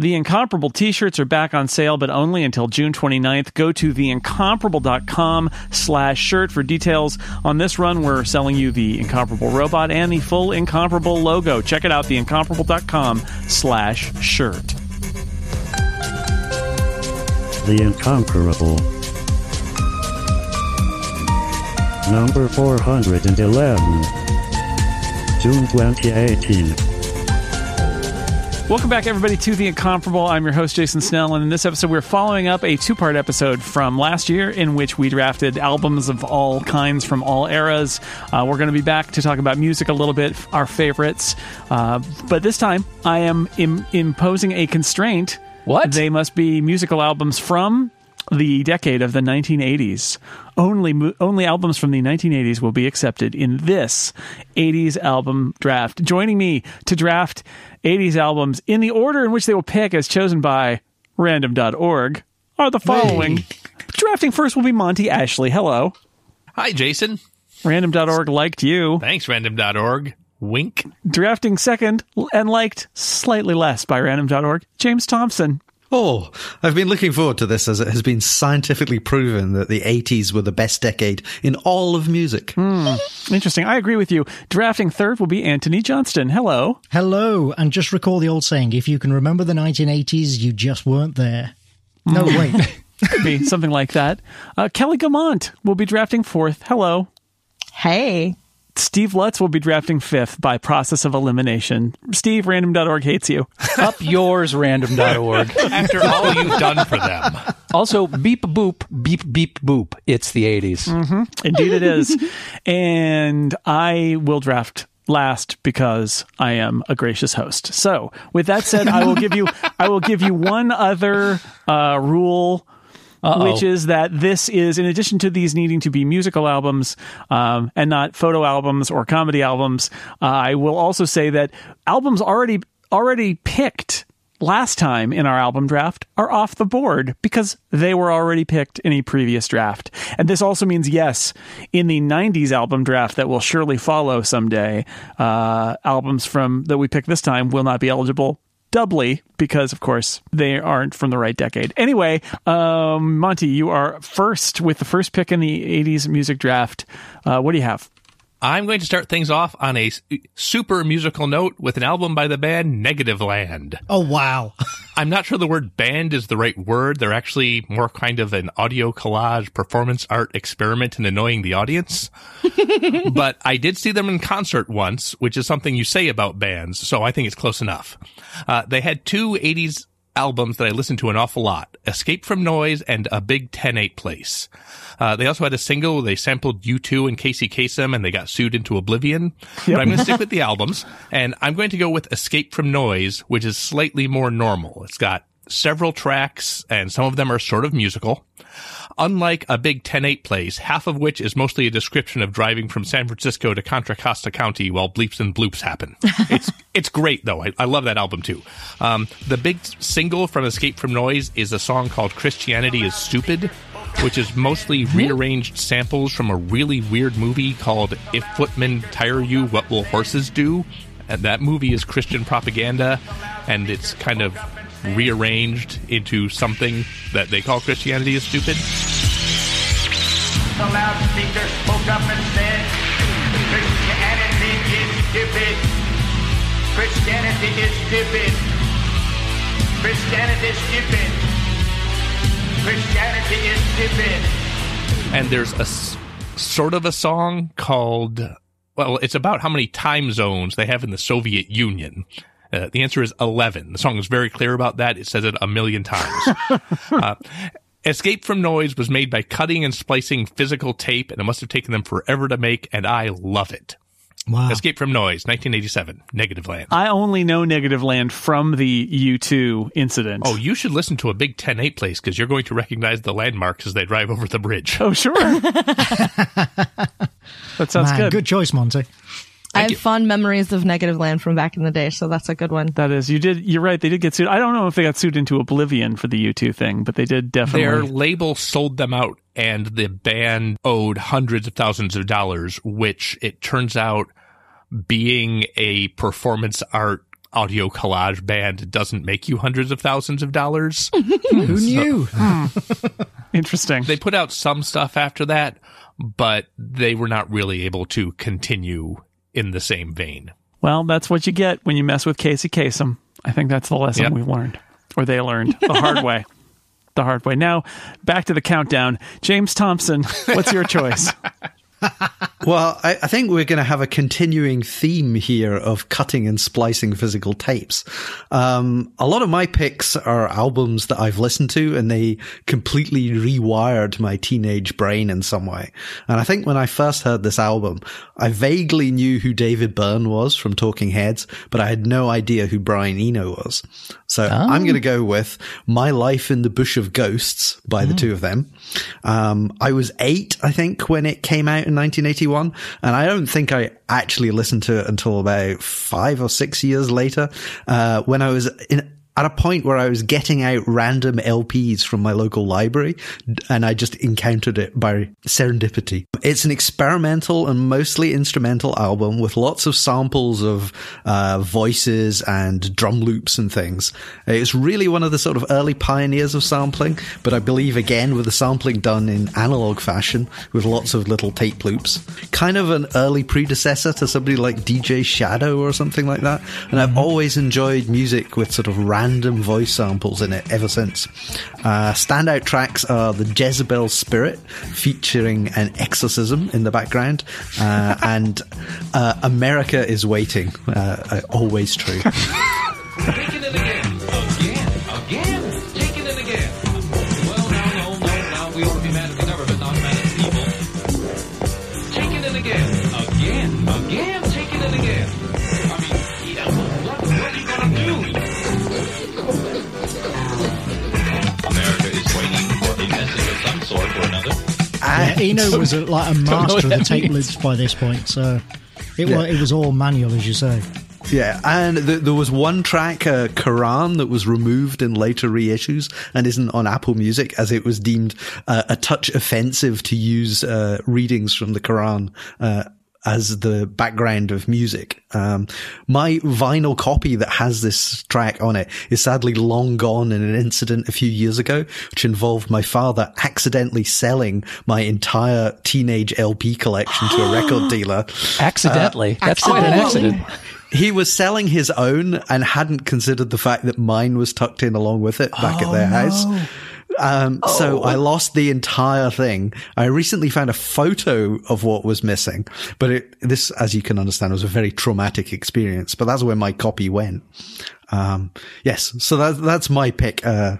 The Incomparable t-shirts are back on sale, but only until June 29th. Go to theincomparable.com slash shirt for details. On this run, we're selling you the Incomparable robot and the full Incomparable logo. Check it out, theincomparable.com slash shirt. The Incomparable. Number 411. June 2018. Welcome back, everybody, to The Incomparable. I'm your host, Jason Snell, and in this episode, we're following up a two part episode from last year in which we drafted albums of all kinds from all eras. Uh, we're going to be back to talk about music a little bit, our favorites. Uh, but this time, I am Im- imposing a constraint. What? They must be musical albums from the decade of the 1980s. Only only albums from the 1980s will be accepted in this 80s album draft. Joining me to draft 80s albums in the order in which they will pick as chosen by random.org are the following. Hey. Drafting first will be Monty Ashley. Hello. Hi, Jason. Random.org liked you. Thanks, random.org. Wink. Drafting second and liked slightly less by random.org, James Thompson. Oh, I've been looking forward to this as it has been scientifically proven that the 80s were the best decade in all of music. Hmm. Interesting. I agree with you. Drafting third will be Anthony Johnston. Hello. Hello, and just recall the old saying: if you can remember the 1980s, you just weren't there. No, wait. Could be something like that. Uh, Kelly Guimont will be drafting fourth. Hello. Hey. Steve Lutz will be drafting fifth by process of elimination. Steve, random.org hates you. Up yours, random.org. After all you've done for them. Also, beep boop, beep beep boop. It's the 80s. Indeed, it is. and I will draft last because I am a gracious host. So, with that said, I will give you I will give you one other uh, rule. Uh-oh. Which is that this is, in addition to these needing to be musical albums um, and not photo albums or comedy albums, uh, I will also say that albums already already picked last time in our album draft are off the board because they were already picked in a previous draft. And this also means, yes, in the 90s album draft that will surely follow someday, uh, albums from that we picked this time will not be eligible doubly because of course they aren't from the right decade. Anyway um, monty you are first with the first pick in the 80s music draft. Uh, what do you have I'm going to start things off on a super musical note with an album by the band Negative Land. oh, wow. I'm not sure the word band is the right word. They're actually more kind of an audio collage performance art experiment in annoying the audience. but I did see them in concert once, which is something you say about bands, so I think it's close enough. Uh, they had two 80s albums that I listened to an awful lot, Escape from Noise and A Big 10-8 Place. Uh, they also had a single where they sampled U2 and Casey Kasem and they got sued into oblivion. But I'm going to stick with the albums and I'm going to go with Escape from Noise, which is slightly more normal. It's got several tracks and some of them are sort of musical. Unlike a big 10-8 place, half of which is mostly a description of driving from San Francisco to Contra Costa County while bleeps and bloops happen. It's it's great though. I, I love that album too. Um, the big single from Escape from Noise is a song called Christianity is Stupid, which is mostly rearranged samples from a really weird movie called If Footmen Tire You, What Will Horses Do? And that movie is Christian propaganda, and it's kind of rearranged into something that they call Christianity is stupid. The loudspeaker spoke up and said, Christianity is stupid. Christianity is stupid. Christianity is stupid. Christianity is stupid. And there's a s- sort of a song called, well, it's about how many time zones they have in the Soviet Union. Uh, the answer is 11. The song is very clear about that. It says it a million times. uh, Escape from Noise was made by cutting and splicing physical tape, and it must have taken them forever to make, and I love it. Wow. Escape from Noise, 1987, Negative Land. i only know negative land from the u2 incident Oh, you should listen to a big 10-8 place because you're going to recognize the landmarks as they drive over the bridge. oh sure that sounds Man, good. good choice, Monty. I have you. fond memories of Negative Land from back in the day, so that's a good one. That is, you did. You're right. They did get sued. I don't know if they got sued into oblivion for the U2 thing, but they did definitely. Their label sold them out, and the band owed hundreds of thousands of dollars, which it turns out being a performance art audio collage band doesn't make you hundreds of thousands of dollars. Who knew? Hmm. Interesting. they put out some stuff after that, but they were not really able to continue in the same vein. Well, that's what you get when you mess with Casey Kasem. I think that's the lesson Yep. we've learned, or they learned the hard way. The hard way. Now, back to the countdown. James Thompson, what's your choice? Well, I, I think we're going to have a continuing theme here of cutting and splicing physical tapes. Um, a lot of my picks are albums that I've listened to and they completely rewired my teenage brain in some way. And I think when I first heard this album, I vaguely knew who David Byrne was from Talking Heads, but I had no idea who Brian Eno was. So I'm going to go with My Life in the Bush of Ghosts by the two of them. Um, I was eight, I think, when it came out in 1981, and I don't think I actually listened to it until about five or six years later, uh, when I was in, at a point where I was getting out random LPs from my local library and I just encountered it by serendipity. It's an experimental and mostly instrumental album with lots of samples of uh, voices and drum loops and things. It's really one of the sort of early pioneers of sampling, but I believe again with the sampling done in analog fashion with lots of little tape loops. Kind of an early predecessor to somebody like DJ Shadow or something like that. And I've always enjoyed music with sort of random voice samples in it ever since. Uh, standout tracks are the Jezebel Spirit featuring an exorcism in the background uh, and uh, America is Waiting. Uh, uh, always true. Eno was a, like a master of the tape means. loops by this point, so it Yeah. was it was all manual, as you say. Yeah, and th- there was one track, uh, Quran, that was removed in later reissues and isn't on Apple Music as it was deemed uh, a touch offensive to use uh, readings from the Quran uh, as the background of music. Um, my vinyl copy that has this track on it is sadly long gone in an incident a few years ago, which involved my father accidentally selling my entire teenage LP collection to a record dealer. Accidentally. That's quite an accident. He was selling his own and hadn't considered the fact that mine was tucked in along with it back at their house. Um, so I lost the entire thing. I recently found a photo of what was missing, but it, this, as you can understand, was a very traumatic experience, but that's where my copy went. Um, yes. So that, that's my pick. Uh,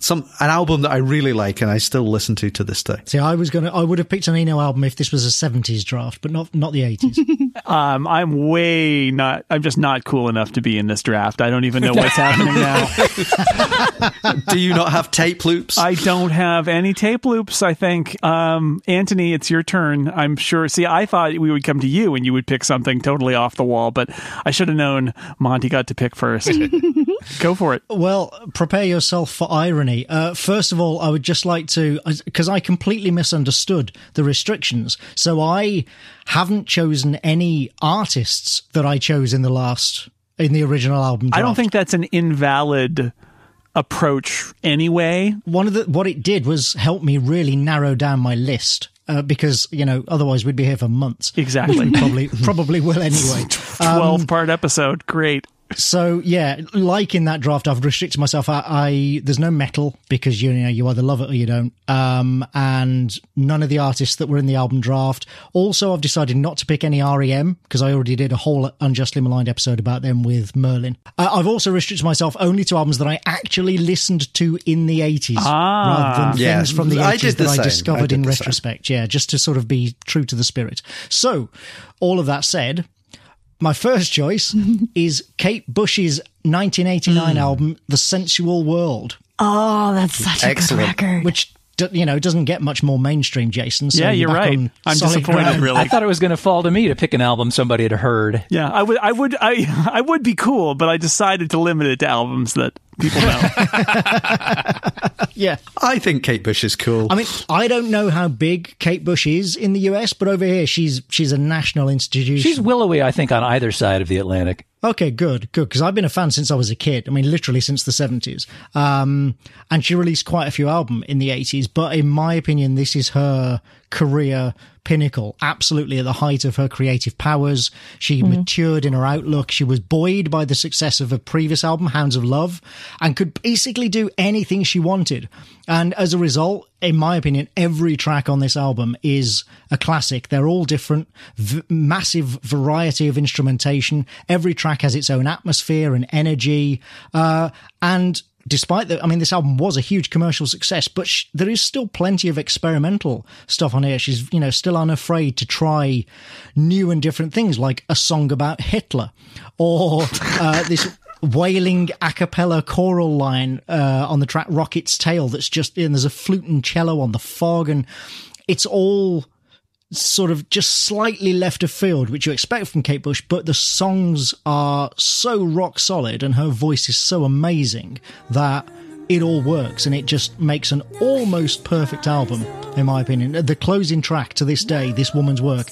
some, an album that I really like and I still listen to to this day. See, I was gonna, I would have picked an Eno album if this was a '70s draft, but not not the '80s. Um, I'm way not. I'm just not cool enough to be in this draft. I don't even know what's happening now. Do you not have tape loops? I don't have any tape loops. I think, um, Anthony, it's your turn. I'm sure. See, I thought we would come to you and you would pick something totally off the wall, but I should have known Monty got to pick first. Go for it. Well, prepare yourself for irony. Uh, first of all, I would just like to, because I completely misunderstood the restrictions. So I haven't chosen any artists that I chose in the last, in the original album. I don't think that's an invalid approach anyway. one of the what it did was help me really narrow down my list. Uh, because you know, otherwise we'd be here for months. Exactly. Probably probably will anyway. Um, 12 part episode. Great. So yeah, like in that draft, I've restricted myself. I, I there's no metal because you know you either love it or you don't. Um, and none of the artists that were in the album draft. Also, I've decided not to pick any REM because I already did a whole unjustly maligned episode about them with Merlin. Uh, I've also restricted myself only to albums that I actually listened to in the 80s Ah. rather than Yeah, things from the 80s I that same. I I discovered did in the same. retrospect. Yeah, just to sort of be true to the spirit. So, all of that said. My first choice is Kate Bush's 1989 hmm. album, The Sensual World, Oh, that's such a Excellent. good record. which d- you know it doesn't get much more mainstream. Jason, so Yeah, you're back right. I'm disappointed, ground. really. I thought it was going to fall to me to pick an album somebody had heard. Yeah, I would, I would, I, I would be cool, but I decided to limit it to albums that people know. Yeah, I think Kate Bush is cool. I mean, I don't know how big Kate Bush is in the US, but over here she's she's a national institution. She's willowy, I think, on either side of the Atlantic. Okay, good, good. Because I've been a fan since I was a kid. I mean, literally since the seventies. Um, and she released quite a few albums in the eighties. But in my opinion, this is her career pinnacle. Absolutely at the height of her creative powers. She matured in her outlook. She was buoyed by the success of her previous album, Hounds of Love, and could basically do anything she wanted. And as a result, in my opinion, every track on this album is a classic. They're all different, v- massive variety of instrumentation. Every track has its own atmosphere and energy. Uh, and despite that, I mean, this album was a huge commercial success, but there is still plenty of experimental stuff on here. She's, you know, still unafraid to try new and different things, like a song about Hitler or uh, this wailing a cappella choral line uh, on the track Rocket's Tail that's just, there's a flute and cello on the fog, and it's all sort of just slightly left of field, which you expect from Kate Bush, but the songs are so rock solid and her voice is so amazing that it all works and it just makes an almost perfect album, in my opinion. The closing track to this day, This Woman's Work,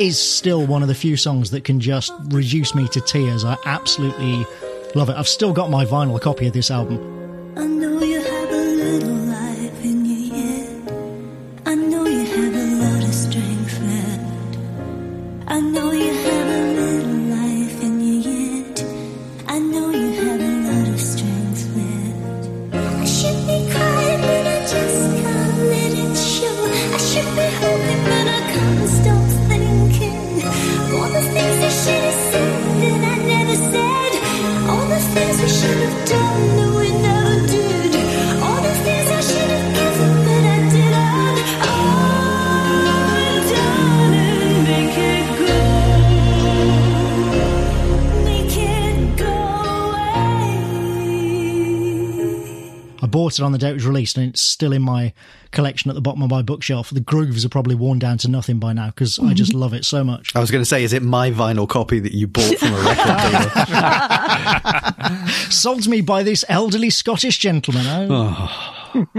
is still one of the few songs that can just reduce me to tears. I absolutely love it. I've still got my vinyl copy of this album. Bought it on the day it was released, and it's still in my collection at the bottom of my bookshelf. The grooves are probably worn down to nothing by now because I just love it so much. I was going to say, is it my vinyl copy that you bought from a record dealer? Sold to me by this elderly Scottish gentleman. Oh. oh.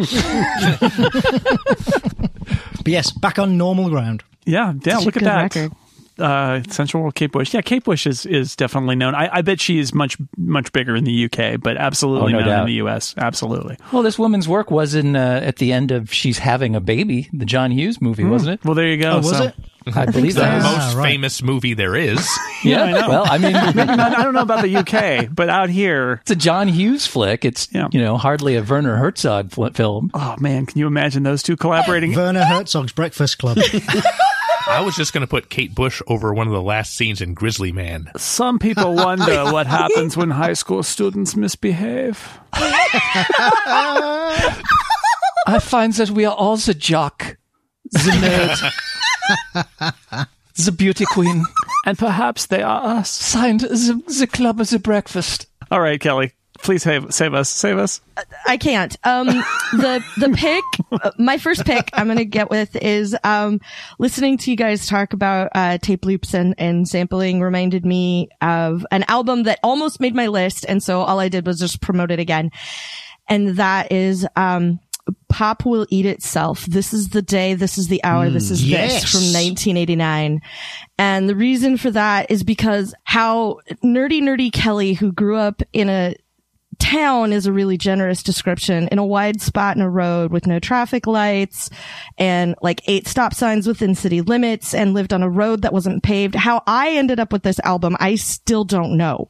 but yes, back on normal ground. Yeah, yeah. Such Look at that. record. Uh, Sensual World Kate Bush. Yeah, Kate Bush is is definitely known. I, I bet she is much much bigger in the UK, but absolutely Oh, no known doubt. in the US. Absolutely. Well, this woman's work was in uh, at the end of She's Having a Baby, the John Hughes movie, wasn't it? Well, there you go. Oh, was So- it? I believe The that. Most right. famous movie there is. Yeah, I know. Well, I mean, Maybe not, I don't know about the UK, but out here, it's a John Hughes flick. It's Yeah. you know hardly a Werner Herzog fl- film. oh man, can you imagine those two collaborating? Werner Herzog's Breakfast Club. I was just going to put Kate Bush over one of the last scenes in Grizzly Man. Some people wonder what happens when high school students misbehave. I find that we are all the jock, the nerd, the beauty queen. And perhaps they are us. Signed the, the club of the breakfast. All right, Kelly, please save, save us. Save us. I can't. Um, the the pick, uh, my first pick, I'm gonna get with is um, listening to you guys talk about uh, tape loops and and sampling reminded me of an album that almost made my list, and so all I did was just promote it again, and that is um. Pop will eat itself. This is the day. This is the hour. this is yes. this from 1989. And the reason for that is because how nerdy, nerdy Kelly, who grew up in a town is a really generous description in a wide spot in a road with no traffic lights and like eight stop signs within city limits and lived on a road that wasn't paved. How I ended up with this album, I still don't know.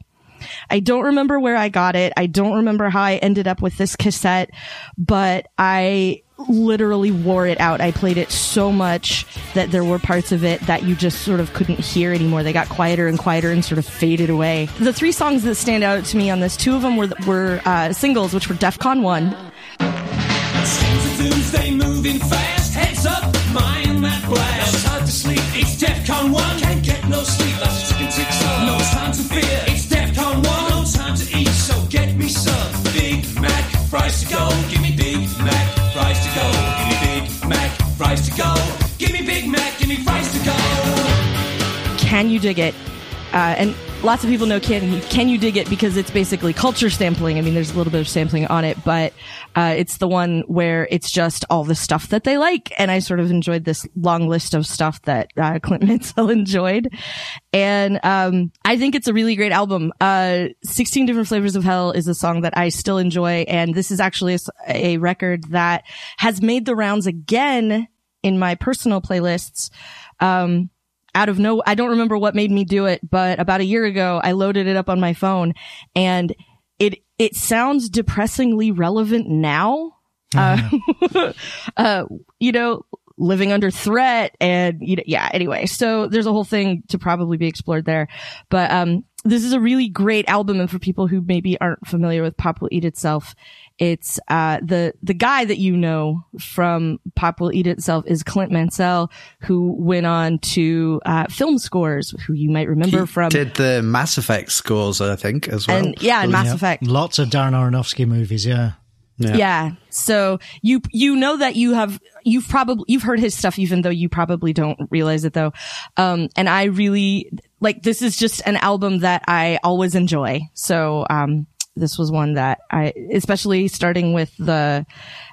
I don't remember where I got it. I don't remember how I ended up with this cassette, but I literally wore it out. I played it so much that there were parts of it that you just sort of couldn't hear anymore. They got quieter and quieter and sort of faded away. The three songs that stand out to me on this, two of them were were uh, singles, which were DEFCON one. Tuesday moving fast, heads up, mind that blast. No time to sleep, it's DEFCON 1. Can't get no sleep, chicken ticks on. No time to fear, it's DEFCON 1. No time to eat, so get me some Big Mac fries to go. Give me fries to go. Give me Big Mac, give me fries to go. Can you dig it? uh, and lots of people know "Can Can You Dig It" because it's basically culture sampling. I mean, there's a little bit of sampling on it, but uh, it's the one where it's just all the stuff that they like, and I sort of enjoyed this long list of stuff that uh, Clint Mansell enjoyed, and um, I think it's a really great album. Uh, "16 Different Flavors of Hell" is a song that I still enjoy, and this is actually a record that has made the rounds again in my personal playlists. Um, out of no, I don't remember what made me do it, but about a year ago, I loaded it up on my phone and it, it sounds depressingly relevant now. Uh, uh, you know, living under threat and, you know, yeah, anyway. So there's a whole thing to probably be explored there. But, um, this is a really great album. And for people who maybe aren't familiar with Pop Will Eat Itself, it's, uh, the, the guy that you know from Pop Will Eat Itself is Clint Mansell, who went on to, uh, film scores, who you might remember He from. did the Mass Effect scores, I think, as well. And yeah, and Mass Yeah. Effect. Lots of Darren Aronofsky movies, yeah. Yeah. So you you know that you have you've probably you've heard his stuff even though you probably don't realize it though. Um and I really like this is just an album that I always enjoy. So um this was one that I especially starting with the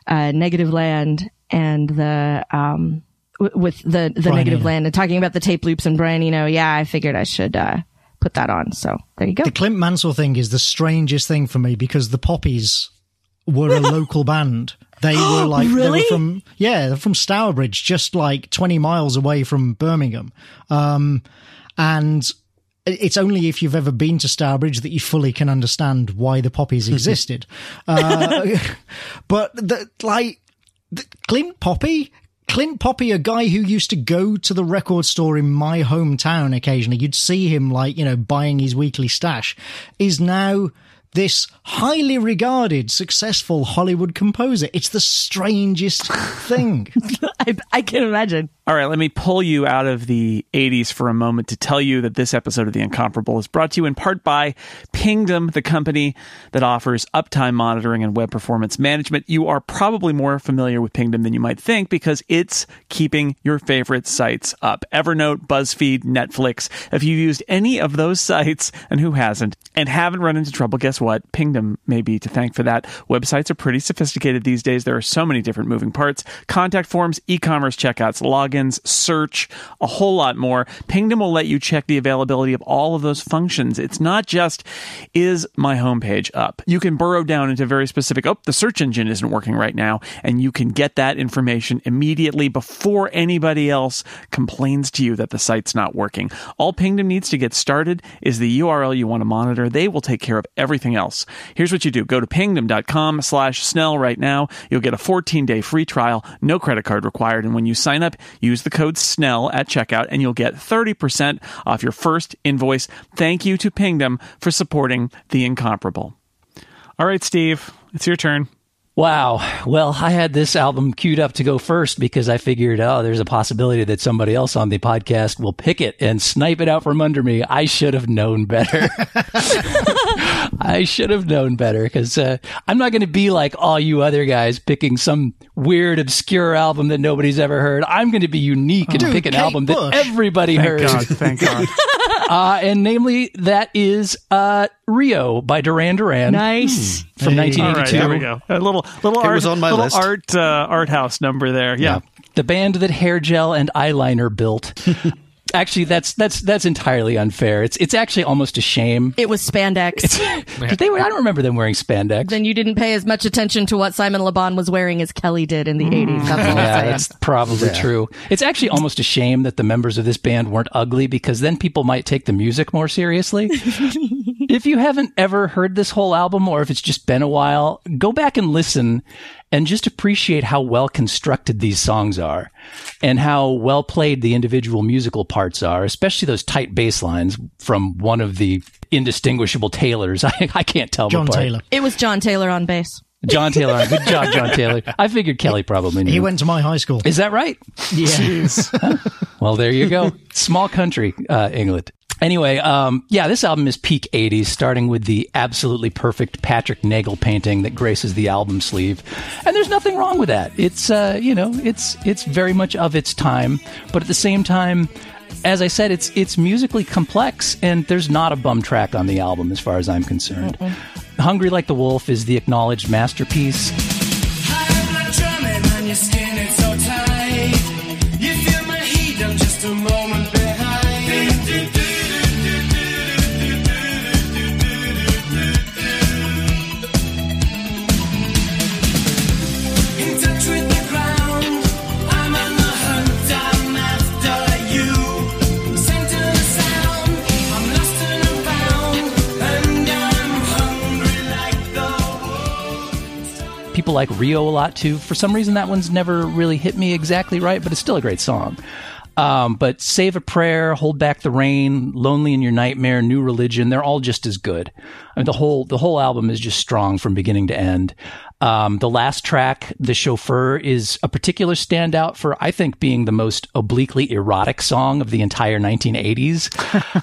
uh Negative Land and the um w- with the the Brian Negative Eno. Land and talking about the tape loops and Brian Eno. Yeah, I figured I should uh put that on. So there you go. The Clint Mansell thing is the strangest thing for me because the Poppies were a local band. They were like they Really? were from yeah, they're from Stourbridge, just like twenty miles away from Birmingham. Um, and it's only if you've ever been to Stourbridge that you fully can understand why the Poppies existed. uh, but the, like the, Clint Poppy. Clint Poppy, a guy who used to go to the record store in my hometown occasionally, you'd see him like, you know, buying his weekly stash, is now this highly regarded, successful Hollywood composer. It's the strangest thing. I, I can imagine. All right, let me pull you out of the 80s for a moment to tell you that this episode of The Incomparable is brought to you in part by Pingdom, the company that offers uptime monitoring and web performance management. You are probably more familiar with Pingdom than you might think because it's keeping your favorite sites up. Evernote, BuzzFeed, Netflix. If you've used any of those sites, and who hasn't, and haven't run into trouble, guess what? Pingdom may be to thank for that. Websites are pretty sophisticated these days. There are so many different moving parts contact forms, e commerce checkouts, logins, search, a whole lot more. Pingdom will let you check the availability of all of those functions. It's not just, is my homepage up? You can burrow down into very specific, oh, the search engine isn't working right now. And you can get that information immediately before anybody else complains to you that the site's not working. All Pingdom needs to get started is the URL you want to monitor. They will take care of everything else. Here's what you do. Go to pingdom.com slash Snell right now. You'll get a 14 day free trial, no credit card required. And when you sign up, use the code SNELL at checkout and you'll get 30% off your first invoice. Thank you to Pingdom for supporting the incomparable. All right, Steve, it's your turn. Wow. Well, I had this album queued up to go first because I figured, oh, there's a possibility that somebody else on the podcast will pick it and snipe it out from under me. I should have known better. I should have known better because uh, I'm not going to be like all you other guys picking some weird, obscure album that nobody's ever heard. I'm going to be unique and Dude, pick an Kate album Bush. that everybody Thank heard. God. Thank God. Uh, and namely, that is uh, Rio by Duran Duran Nice. from Hey. All right, 1982. there we go. A little little It art, was on my little list. art uh, art house number there. Yeah. the band that hair gel and eyeliner built. actually, that's that's that's entirely unfair. It's it's actually almost a shame. It was spandex. they were, I don't remember them wearing spandex. then you didn't pay as much attention to what Simon LeBon was wearing as Kelly did in the mm. 80s. That's yeah, that's probably true. It's actually almost a shame that the members of this band weren't ugly because then people might take the music more seriously. if you haven't ever heard this whole album or if it's just been a while, go back and listen and just appreciate how well constructed these songs are and how well played the individual musical parts are, especially those tight bass lines from one of the indistinguishable Taylors. I, I can't tell John apart. Taylor. It was John Taylor on bass. John Taylor. Good job, John Taylor. I figured Kelly probably knew. He went to my high school. Is that right? Yeah. Well, there you go. Small country, uh, England. Anyway, um, yeah, this album is peak 80s, starting with the absolutely perfect Patrick Nagel painting that graces the album sleeve. And there's nothing wrong with that. It's, uh, you know, it's, it's very much of its time, but at the same time, as I said, it's it's musically complex, and there's not a bum track on the album, as far as I'm concerned. "Hungry Like the Wolf" is the acknowledged masterpiece. People like Rio a lot too. For some reason, that one's never really hit me exactly right, but it's still a great song. Um, but Save a Prayer, Hold Back the Rain, Lonely in Your Nightmare, New Religion, they're all just as good. I mean, the whole, the whole album is just strong from beginning to end. Um, the last track, The Chauffeur, is a particular standout for, I think, being the most obliquely erotic song of the entire 1980s.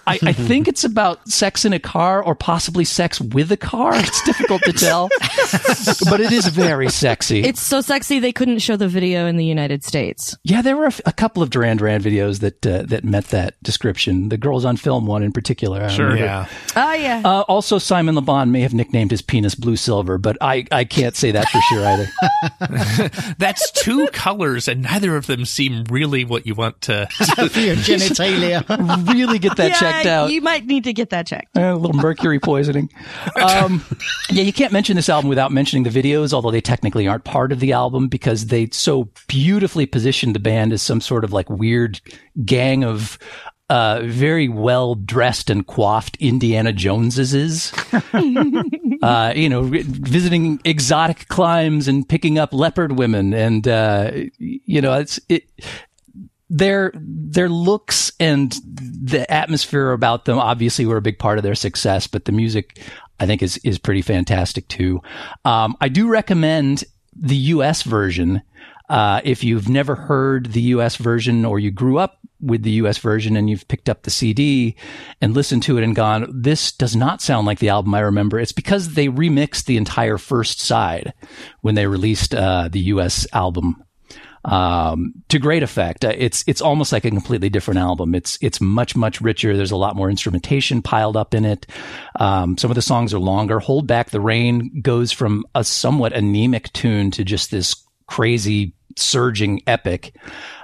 I, I think it's about sex in a car or possibly sex with a car. It's difficult to tell, but it is very sexy. It's so sexy they couldn't show the video in the United States. Yeah, there were a, f- a couple of Duran Duran videos that uh, that met that description. The Girls on Film one in particular. I Sure. remember. Yeah. Oh yeah. Uh, also, Simon LeBon may have nicknamed his penis blue silver, but I, I can't say that for sure either. That's two colors, and neither of them seem really what you want to. For your genitalia. really get that yeah, checked out. You might need to get that checked. Uh, a little mercury poisoning. Um, yeah, you can't mention this album without mentioning the videos, although they technically aren't part of the album because they so beautifully positioned the band as some sort of like weird gang of uh, very well dressed and coiffed Indiana Joneses. uh, you know, visiting exotic climes and picking up leopard women, and uh, you know, it's it their their looks and the atmosphere about them obviously were a big part of their success, but the music I think is is pretty fantastic too. Um, I do recommend the U.S. version. Uh, if you've never heard the U.S. version or you grew up with the U.S. version and you've picked up the CD and listened to it and gone, this does not sound like the album I remember. It's because they remixed the entire first side when they released uh, the U.S. album um, to great effect. Uh, it's it's almost like a completely different album. It's it's much much richer. There's a lot more instrumentation piled up in it. Um, some of the songs are longer. Hold back the rain goes from a somewhat anemic tune to just this crazy surging epic.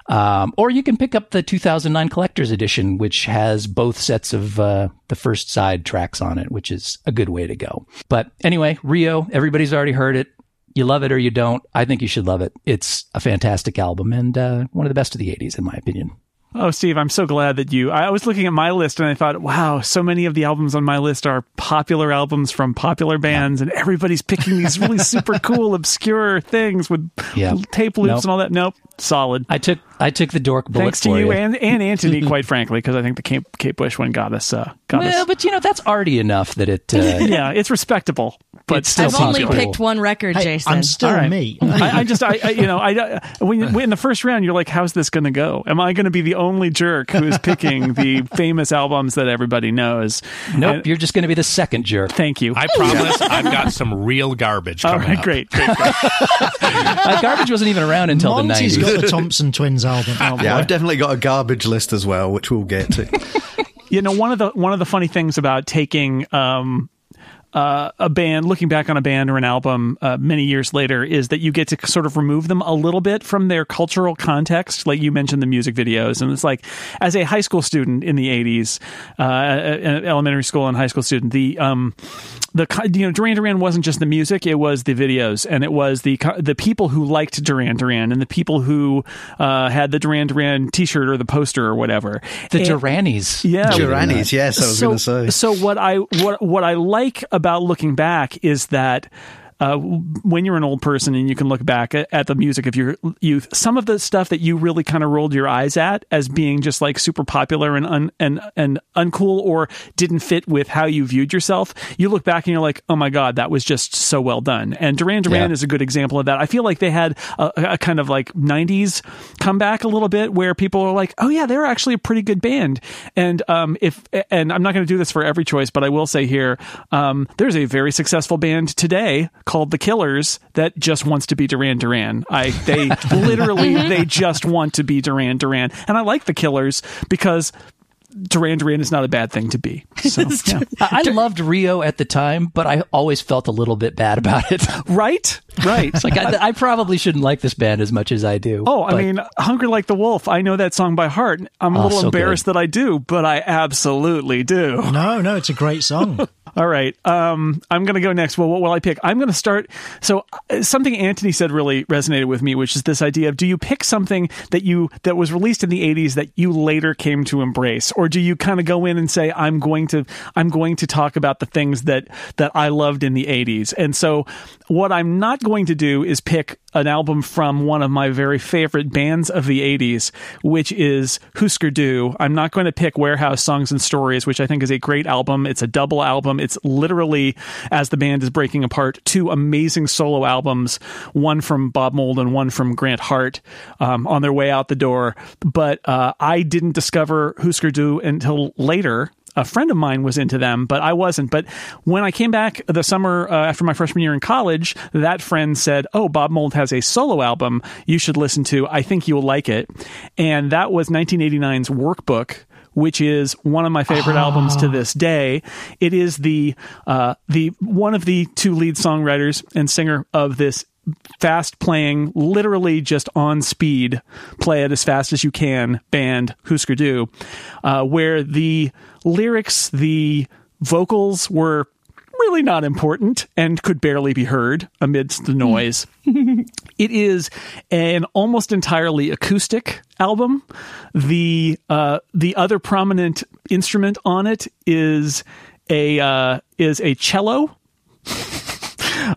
Um, or you can pick up the 2009 collector's edition, which has both sets of uh, the first side tracks on it, which is a good way to go. But anyway, Rio, everybody's already heard it. You love it or you don't. I think you should love it. It's a fantastic album and uh, one of the best of the 80s, in my opinion. Oh, Steve, I'm so glad that you. I was looking at my list and I thought, wow, so many of the albums on my list are popular albums from popular bands, and everybody's picking these really super cool, obscure things with Yeah. tape loops Nope. and all that. Nope, solid. I took I took the dork bullet Thanks to for you you. and, and Anthony, quite frankly, because I think the Kate, Kate Bush one got us. Uh, got well, us. but you know that's already enough that it. Uh, Yeah, it's respectable, but It's still I've only popular. picked one record, Hey, Jason. I'm still All right. me. I, I just, I, I, you know, I, when, when in the first round, you're like, how's this going to go? Am I going to be the only jerk who is picking the famous albums that everybody knows? nope, And- you're just going to be the second jerk. thank you. I promise I've got some real garbage All coming right, up. great, great, great. Uh, Garbage wasn't even around until Monty's the 90s. got the Thompson Twins album. Yeah, I've definitely got a garbage list as well, which we'll get to. you know one of the one of the funny things about taking um uh, a band looking back on a band or an album uh, many years later is that you get to sort of remove them a little bit from their cultural context like you mentioned the music videos and it's like as a high school student in the 80s uh, an elementary school and high school student the um the you know Duran Duran wasn't just the music; it was the videos, and it was the the people who liked Duran Duran, and the people who uh, had the Duran Duran T-shirt or the poster or whatever. The And- Duranis. yeah, The Duranis, yes, I was so, going to say. So what I what what I like about looking back is that. Uh, when you're an old person and you can look back at, at the music of your youth, some of the stuff that you really kind of rolled your eyes at as being just like super popular and un, and and uncool or didn't fit with how you viewed yourself, you look back and you're like, oh my god, that was just so well done. And Duran Duran Yeah. is a good example of that. I feel like they had a, a kind of like '90s comeback a little bit where people are like, oh yeah, they're actually a pretty good band. And um, if and I'm not going to do this for every choice, but I will say here, um, there's a very successful band today called The Killers that just wants to be Duran Duran. I they literally mm-hmm. they just want to be Duran Duran, and I like The Killers because Duran Duran is not a bad thing to be. So, yeah. I, I loved Rio at the time, but I always felt a little bit bad about it. right, right. It's like I, I probably shouldn't like this band as much as I do. Oh, I mean, Hungry Like the Wolf. I know that song by heart. I'm a Oh, little so embarrassed that I do, but I absolutely do. No, no, it's a great song. All right. Um, I'm going to go next. Well, what will I pick? I'm going to start. So uh, something Anthony said really resonated with me, which is this idea of do you pick something that you that was released in the 80s that you later came to embrace, or do you kind of go in and say I'm going to I'm going to talk about the things that that I loved in the 80s? And so what I'm not going to do is pick an album from one of my very favorite bands of the 80s, which is Husker Du. I'm not going to pick Warehouse Songs and Stories, which I think is a great album. It's a double album. It's literally, as the band is breaking apart, two amazing solo albums, one from Bob Mould and one from Grant Hart um, on their way out the door. But uh, I didn't discover Husker Du until later a friend of mine was into them, but I wasn't. But when I came back the summer uh, after my freshman year in college, that friend said, "Oh, Bob Mould has a solo album you should listen to. I think you'll like it." And that was 1989's Workbook. Which is one of my favorite albums to this day. It is the uh, the one of the two lead songwriters and singer of this fast playing, literally just on speed, play it as fast as you can band Husker Du, uh, where the lyrics, the vocals were really not important and could barely be heard amidst the noise. it is an almost entirely acoustic album. The uh, the other prominent instrument on it is a uh, is a cello.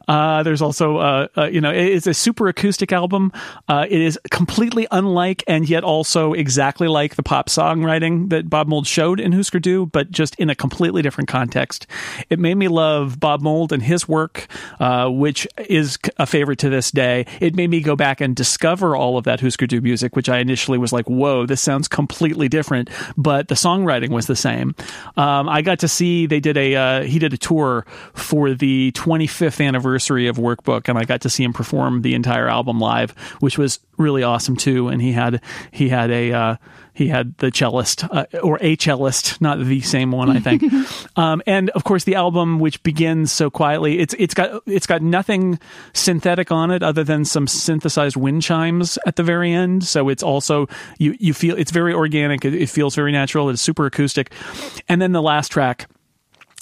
Uh, there's also, uh, uh, you know, it's a super acoustic album. Uh, it is completely unlike and yet also exactly like the pop songwriting that Bob Mould showed in Husker Du, but just in a completely different context. It made me love Bob Mould and his work, uh, which is a favorite to this day. It made me go back and discover all of that Husker Du music, which I initially was like, whoa, this sounds completely different, but the songwriting was the same. Um, I got to see they did a uh, he did a tour for the 25th anniversary of Workbook, and I got to see him perform the entire album live, which was really awesome too. And he had he had a uh, he had the cellist uh, or a cellist, not the same one, I think. um, and of course, the album, which begins so quietly, it's it's got it's got nothing synthetic on it other than some synthesized wind chimes at the very end. So it's also you you feel it's very organic. It, it feels very natural. It's super acoustic. And then the last track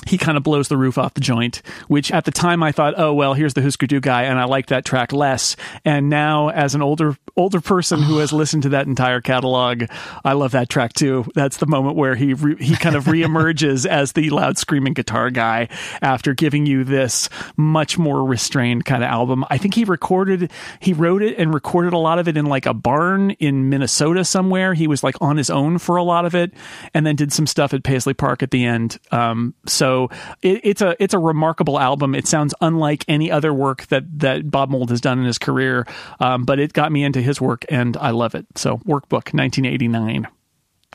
he kind of blows the roof off the joint, which at the time I thought, oh well, here's the Husker Du guy, and I liked that track less. And now, as an older older person who has listened to that entire catalog, I love that track too. That's the moment where he re- he kind of reemerges as the loud screaming guitar guy after giving you this much more restrained kind of album. I think he recorded, he wrote it and recorded a lot of it in like a barn in Minnesota somewhere. He was like on his own for a lot of it, and then did some stuff at Paisley Park at the end. Um, so it, it's a it's a remarkable album. It sounds unlike any other work that that Bob Mould has done in his career, um, but it got me into his work, and I love it. So Workbook, 1989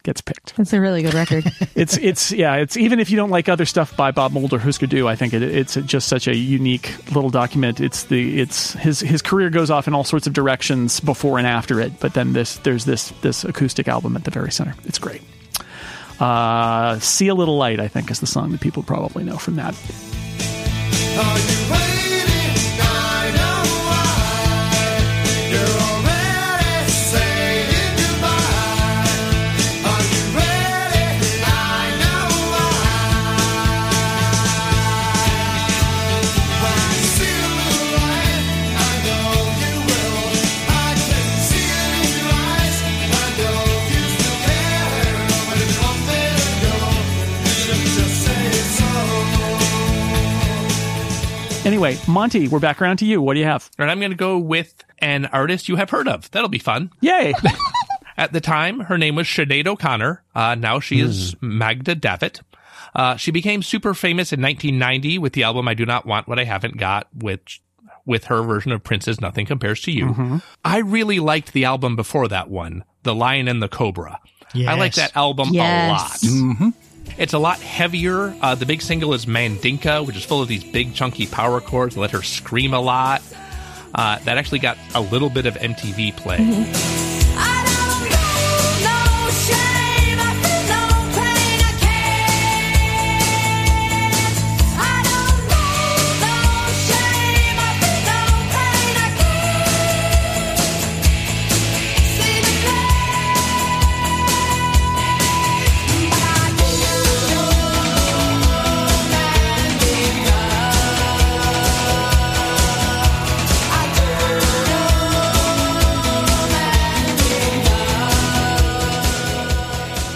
gets picked. That's a really good record. It's it's yeah. It's even if you don't like other stuff by Bob Mould or Husker Du, I think it, it's just such a unique little document. It's the it's his his career goes off in all sorts of directions before and after it, but then this there's this this acoustic album at the very center. It's great. Uh, See a Little Light, I think, is the song that people probably know from that. Anyway, Monty, we're back around to you. What do you have? And I'm going to go with an artist you have heard of. That'll be fun. Yay! At the time, her name was Sinead O'Connor. Uh, now she is Magda Davitt. Uh, she became super famous in 1990 with the album I Do Not Want What I Haven't Got, which with her version of Prince's Nothing Compares to You. I really liked the album before that one, The Lion and the Cobra. I like that album Yes. a lot. It's a lot heavier. Uh, the big single is Mandinka, which is full of these big chunky power chords that let her scream a lot. Uh, that actually got a little bit of MTV play.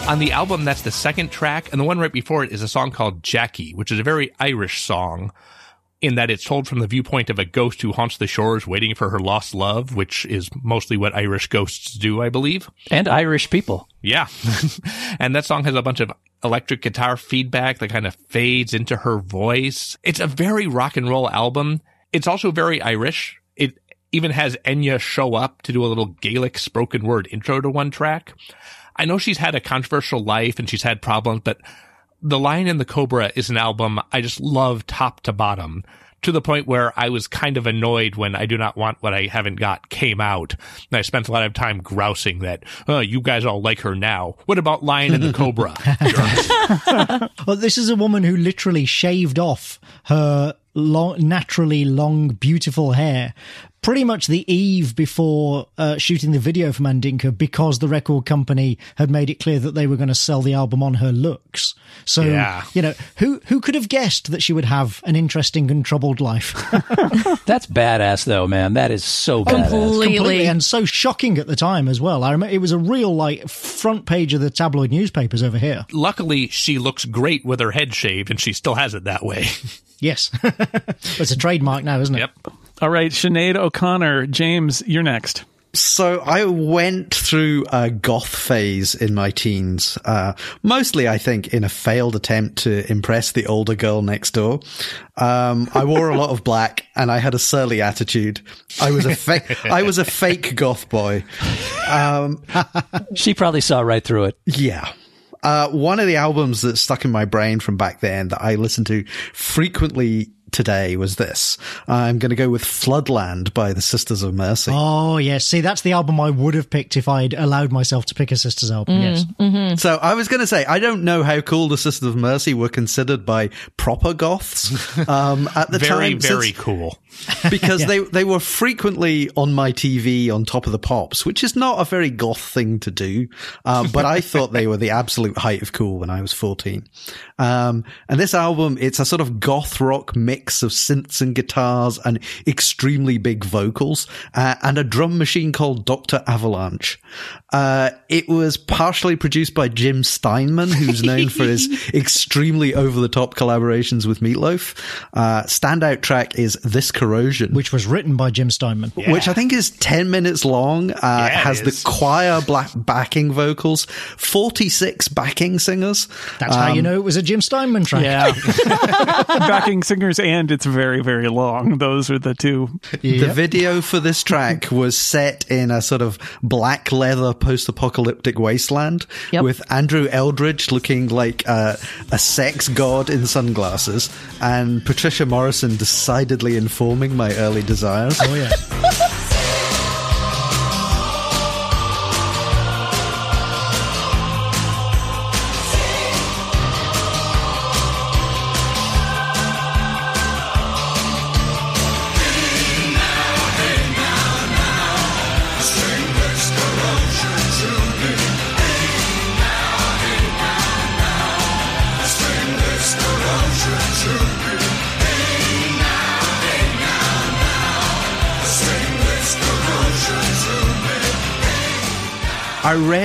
On the album, that's the second track, and the one right before it is a song called Jackie, which is a very Irish song in that it's told from the viewpoint of a ghost who haunts the shores waiting for her lost love, which is mostly what Irish ghosts do, I believe. And Irish people. Yeah. and that song has a bunch of electric guitar feedback that kind of fades into her voice. It's a very rock and roll album. It's also very Irish. It even has Enya show up to do a little Gaelic spoken word intro to one track. I know she's had a controversial life and she's had problems, but The Lion and the Cobra is an album I just love top to bottom to the point where I was kind of annoyed when I Do Not Want What I Haven't Got came out. And I spent a lot of time grousing that, oh, you guys all like her now. What about Lion and the Cobra? Well, this is a woman who literally shaved off her long, naturally long, beautiful hair pretty much the eve before uh, shooting the video for Mandinka because the record company had made it clear that they were going to sell the album on her looks. So, Yeah. you know, who who could have guessed that she would have an interesting and troubled life? That's badass, though, man. That is so badass. Completely, and so shocking at the time as well. I remember it was a real like front page of the tabloid newspapers over here. Luckily, she looks great with her head shaved and she still has it that way. Yes, it's a trademark now, isn't it? Yep. All right, Sinead O'Connor, James, you're next. So I went through a goth phase in my teens, uh, mostly I think in a failed attempt to impress the older girl next door. Um, I wore a lot of black and I had a surly attitude. I was a fake, I was a fake goth boy. Um, she probably saw right through it. Yeah. Uh, one of the albums that stuck in my brain from back then that I listened to frequently today was this. I'm going to go with Floodland by the Sisters of Mercy. Oh yes, see that's the album I would have picked if I'd allowed myself to pick a Sisters album. Yes, So I was going to say, I don't know how cool the Sisters of Mercy were considered by proper goths um, at the very, time. very since- cool. because they they were frequently on my TV on top of the pops, which is not a very goth thing to do. Um, but I thought they were the absolute height of cool when I was 14. Um, and this album, it's a sort of goth rock mix of synths and guitars and extremely big vocals, uh, and a drum machine called Dr. Avalanche. Uh, it was partially produced by Jim Steinman, who's known for his extremely over the top collaborations with Meatloaf. Uh, standout track is This Corrosion, which was written by Jim Steinman. which I think is 10 minutes long, uh, it has is. the choir black backing vocals, 46 backing singers. That's how you know it was a Jim Steinman track. Yeah. Backing singers and it's very, very long. Those are the two. The video for this track was set in a sort of black leather post-apocalyptic wasteland Yep. with Andrew Eldritch looking like a, a sex god in sunglasses and Patricia Morrison decidedly informing my early desires. Oh yeah.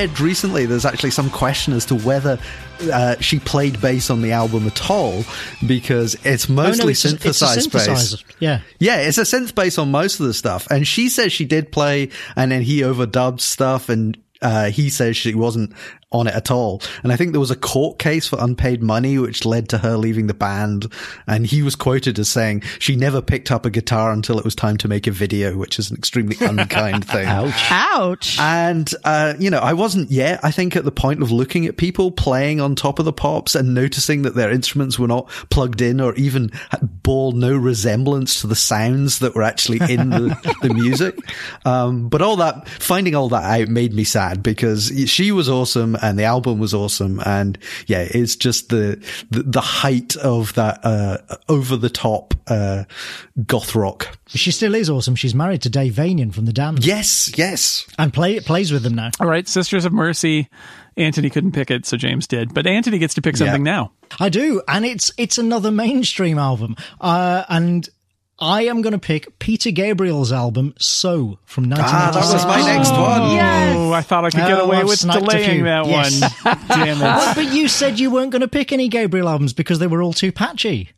read recently there's actually some question as to whether uh, she played bass on the album at all because it's Oh, no, mostly a- it's a synthesized bass. Yeah. Yeah, it's a synth bass on most of the stuff. And she says she did play and then he overdubbed stuff and uh, he says she wasn't on it at all. And I think there was a court case for unpaid money, which led to her leaving the band. And he was quoted as saying she never picked up a guitar until it was time to make a video, which is an extremely unkind thing. Ouch. Ouch. And, uh, you know, I wasn't yet, I think, at the point of looking at people playing on top of the pops and noticing that their instruments were not plugged in or even bore no resemblance to the sounds that were actually in the, the music. Um, but all that, finding all that out made me sad because she was awesome and the album was awesome. And yeah, it's just the, the, the height of that, uh, over the top, uh, goth rock. She still is awesome. She's married to Dave Vanian from the Damned. Yes, yes. And play plays with them now. All right, Sisters of Mercy. Anthony couldn't pick it, so James did. But Anthony gets to pick something now. I do, and it's it's another mainstream album. Uh, and I am going to pick Peter Gabriel's album "So" from 1996. Ah, that was my next one. Yes. Oh, I thought I could get Oh, away I've with delaying that Yes. one. Damn it. Well, but you said you weren't going to pick any Gabriel albums because they were all too patchy.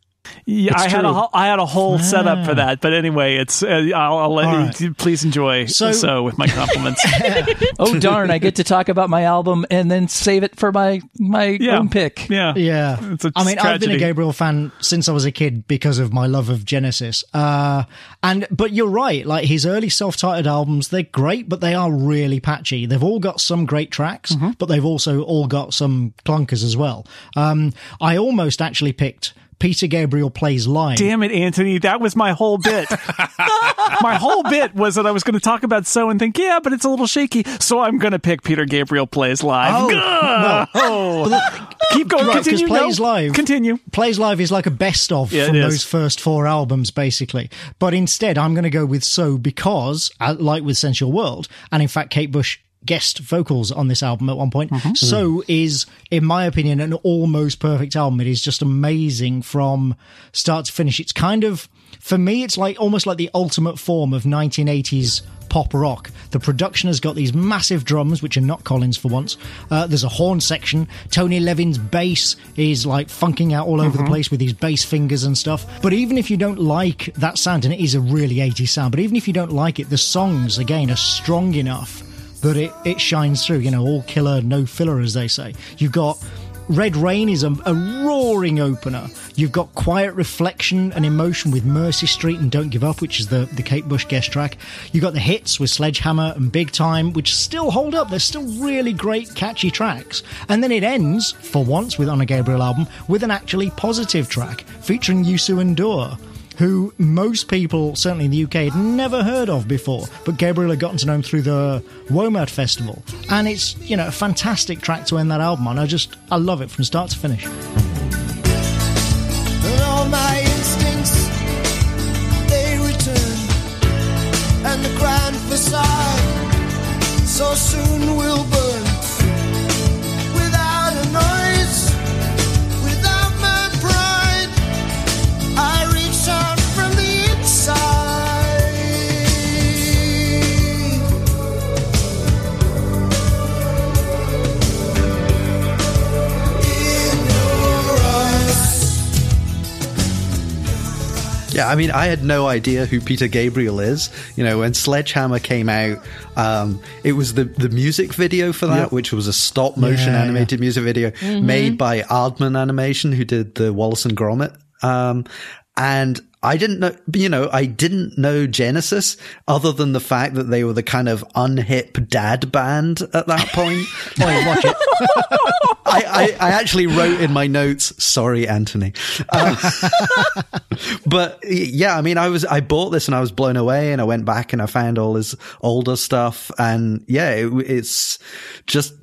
Yeah, It's I had a true. whole- I had a whole setup for that, but anyway, it's uh, I'll, I'll let All you please enjoy so, So- with my compliments. oh darn! I get to talk about my album and then save it for my my Yeah. own pick. yeah, Yeah, It's a I mean, I've been a Gabriel fan since I was a kid because of my love of Genesis. Uh, and but you're right, like his early self-titled albums, they're great, but they are really patchy. They've all got some great tracks, Mm-hmm. but they've also all got some clunkers as well. Um, I almost actually picked Peter Gabriel plays live. Damn it, Anthony! That was my whole bit. my whole bit was that I was going to talk about so and think, yeah, but it's a little shaky, so I'm going to pick Peter Gabriel plays live. Oh, Gah! Oh. keep going. Right, continue. plays No, live. Continue. Plays Live is like a best of Yeah, from those first four albums, basically. But instead, I'm going to go with So because, uh, like with Sensual World, and in fact, Kate Bush guest vocals on this album at one point. Mm-hmm. So is, in my opinion, an almost perfect album. It is just amazing from start to finish. It's kind of, for me, it's like almost like the ultimate form of 1980s pop rock. The production has got these massive drums, which are not Collins for once. Uh, there's a horn section. Tony Levin's bass is like funking out all over the place with his bass fingers and stuff. But even if you don't like that sound, and it is a really 80s sound, but even if you don't like it, the songs, again, are strong enough that it, it shines through. You know, all killer, no filler, as they say. You've got Red Rain is a, a roaring opener. You've got Quiet Reflection and Emotion with Mercy Street and Don't Give Up, which is the, the Kate Bush guest track. You've got the hits with Sledgehammer and Big Time, which still hold up. They're still really great, catchy tracks. And then it ends, for once, with on a Gabriel album, with an actually positive track featuring Youssou N'Dour who most people, certainly in the UK, had never heard of before. But Gabriel had gotten to know him through the WOMAD Festival. And it's, you know, a fantastic track to end that album on. I just, I love it from start to finish. So soon will burn. Yeah, I mean, I had no idea who Peter Gabriel is. You know, when Sledgehammer came out, um, it was the, the music video for that, Yep. which was a stop motion Yeah, animated music video made by Aardman Animation, who did the Wallace and Gromit. Um, and I didn't know, you know, I didn't know Genesis other than the fact that they were the kind of unhip dad band at that point. Boy, watch it. I, I, I actually wrote in my notes, sorry, Anthony. Um, but yeah, I mean, I was, I bought this and I was blown away and I went back and I found all his older stuff. And yeah, it, it's just,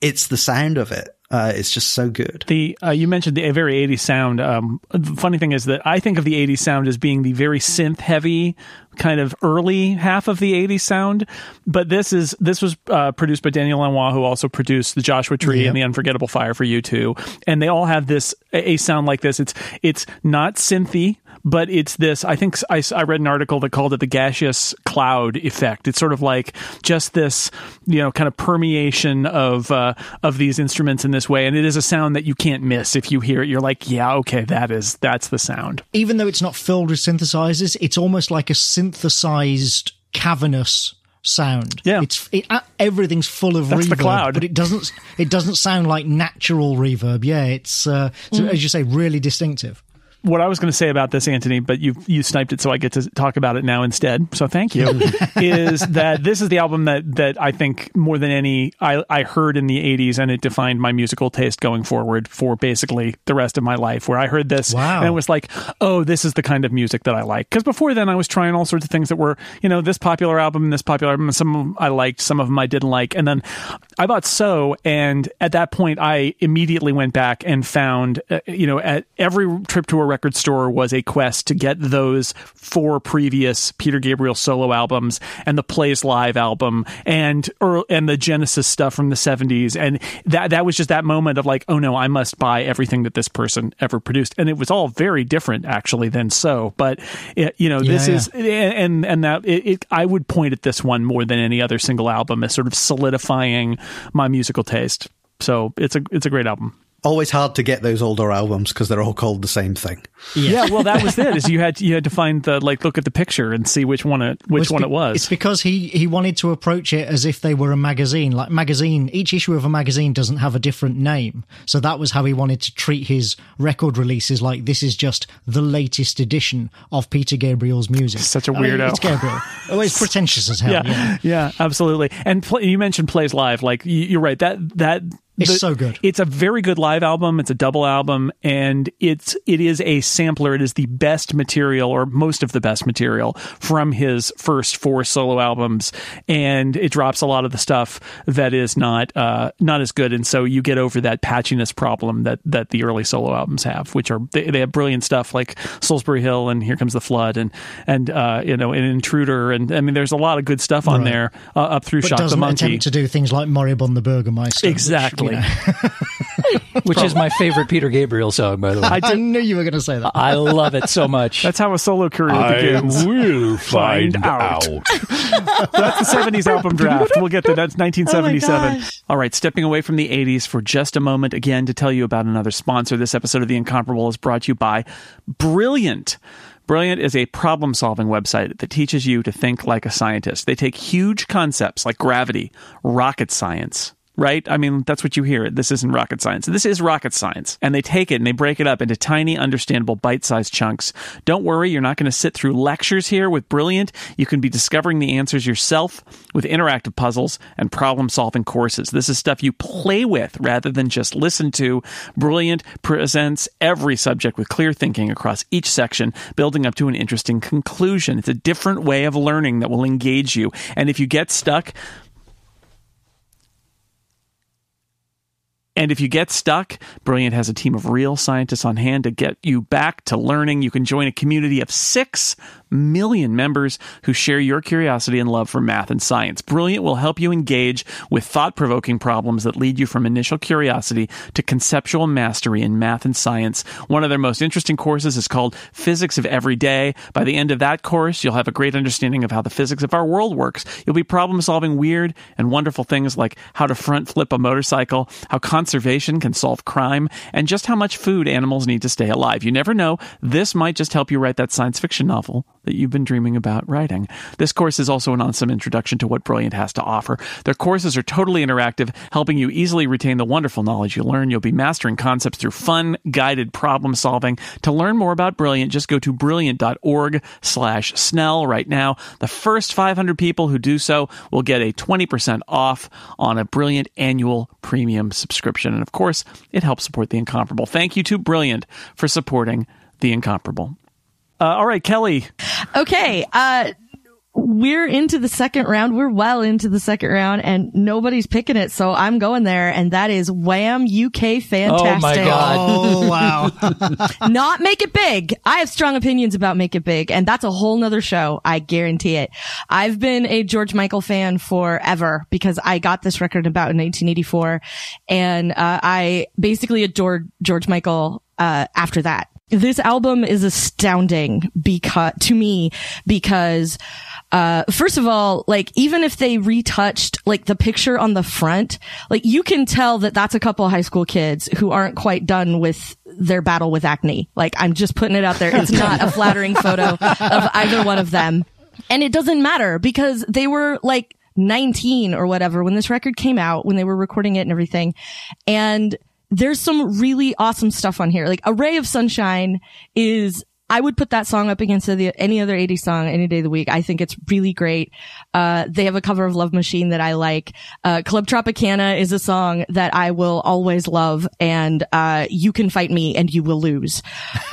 it's the sound of it. Uh, it's just so good. The uh, you mentioned the very 80s sound. Um, the funny thing is that I think of the 80s sound as being the very synth heavy kind of early half of the 80s sound. But this is this was uh, produced by Daniel Lanois, who also produced the Joshua Tree and the Unforgettable Fire for U2, and they all have this a a sound like this. It's it's not synthy. But it's this. I think I, I read an article that called it the gaseous cloud effect. It's sort of like just this, you know, kind of permeation of uh, of these instruments in this way, and it is a sound that you can't miss. If you hear it, you're like, yeah, okay, that is that's the sound. Even though it's not filled with synthesizers, it's almost like a synthesized, cavernous sound. Yeah. it's it, uh, everything's full of That's the reverb, cloud. but it doesn't it doesn't sound like natural reverb. Yeah, it's uh, so, Mm. as you say, really distinctive. What I was going to say about this, Anthony, but you you sniped it, so I get to talk about it now instead. So thank you. is that this is the album that that I think more than any I I heard in the '80s, and it defined my musical taste going forward for basically the rest of my life. Where I heard this, Wow. and it was like, oh, this is the kind of music that I like. Because before then, I was trying all sorts of things that were, you know, this popular album and this popular album. and Some of them I liked, some of them I didn't like, and then I bought So, and at that point, I immediately went back and found, uh, you know, at every trip to a record store was a quest to get those four previous Peter Gabriel solo albums and the Plays Live album and or and the Genesis stuff from the seventies, and that that was just that moment of like, oh no, I must buy everything that this person ever produced, and it was all very different actually than So, but it, you know, this Yeah, is and and that it, it, I would point at this one more than any other single album as sort of solidifying my musical taste. So it's a it's a great album. Always hard to get those older albums because they're all called the same thing. Yeah. well, that was it. Is you had you had to find the like look at the picture and see which one it which It's one be- it was. It's because he he wanted to approach it as if they were a magazine. Like magazine, each issue of a magazine doesn't have a different name. So that was how he wanted to treat his record releases. Like this is just the latest edition of Peter Gabriel's music. Such a oh, I mean, weirdo. it's Gabriel. Oh, it's pretentious as hell. yeah, Yeah. yeah, absolutely. And pl- you mentioned plays live. Like y- you're right. That that It's so good. It's a very good live album. It's a double album, and it's it is a sampler. It is the best material, or most of the best material, from his first four solo albums, and it drops a lot of the stuff that is not uh, not as good. And so you get over that patchiness problem that that the early solo albums have, which are they, they have brilliant stuff like Solsbury Hill and Here Comes the Flood and and uh, you know an Intruder, and I mean there's a lot of good stuff on Right. there uh, up through But Shock the doesn't Monkey. to do things like Moribund the Burgermeister. which, Exactly. you know- which is my favorite Peter Gabriel song, by the way. I I, did- knew you were going to say that. I love it so much. That's how a solo career begins. will Find out. That's the 70s album draft. We'll get there. That's 1977. gosh. All right, stepping away from the 80s for just a moment again to tell you about another sponsor. This episode of The Incomparable is brought to you by Brilliant. Brilliant is a problem solving website that teaches you to think like a scientist. They take huge concepts like gravity, rocket science, right? I mean, that's what you hear. This isn't rocket science. This is rocket science. And they take it and they break it up into tiny, understandable, bite sized chunks. Don't worry, you're not going to sit through lectures here with Brilliant. You can be discovering the answers yourself with interactive puzzles and problem solving courses. This is stuff you play with rather than just listen to. Brilliant presents every subject with clear thinking across each section, building up to an interesting conclusion. It's a different way of learning that will engage you. And if you get stuck, And if you get stuck, Brilliant has a team of real scientists on hand to get you back to learning. You can join a community of 6 million members who share your curiosity and love for math and science. Brilliant will help you engage with thought provoking problems that lead you from initial curiosity to conceptual mastery in math and science. One of their most interesting courses is called Physics of Every Day. By the end of that course, you'll have a great understanding of how the physics of our world works. You'll be problem solving weird and wonderful things like how to front flip a motorcycle, how conservation can solve crime, and just how much food animals need to stay alive. You never know. This might just help you write that science fiction novel that you've been dreaming about writing. This course is also an awesome introduction to what Brilliant has to offer. Their courses are totally interactive, helping you easily retain the wonderful knowledge you learn. You'll be mastering concepts through fun, guided problem solving. To learn more about Brilliant, just go to brilliant.org slash Snell right now. The first 500 people who do so will get a 20% off on a Brilliant annual premium subscription. And of course, it helps support The Incomparable. Thank you to Brilliant for supporting The Incomparable. Uh, all right, Kelly. Okay. Uh, we're into the second round. We're well into the second round and nobody's picking it. So I'm going there. And that is Wham UK Fantastic. Oh my God. Oh, wow. Not Make It Big. I have strong opinions about Make It Big and that's a whole nother show. I guarantee it. I've been a George Michael fan forever because I got this record about in 1984 and, uh, I basically adored George Michael, uh, after that. This album is astounding because, to me, because, uh, first of all, like, even if they retouched, like, the picture on the front, like, you can tell that that's a couple of high school kids who aren't quite done with their battle with acne. Like, I'm just putting it out there. It's not a flattering photo of either one of them. And it doesn't matter because they were like, 19 or whatever when this record came out, when they were recording it and everything. And there's some really awesome stuff on here. Like A Ray of Sunshine is I would put that song up against any other 80s song any day of the week. I think it's really great. Uh, they have a cover of Love Machine that I like. Uh, Club Tropicana is a song that I will always love and, uh, you can fight me and you will lose.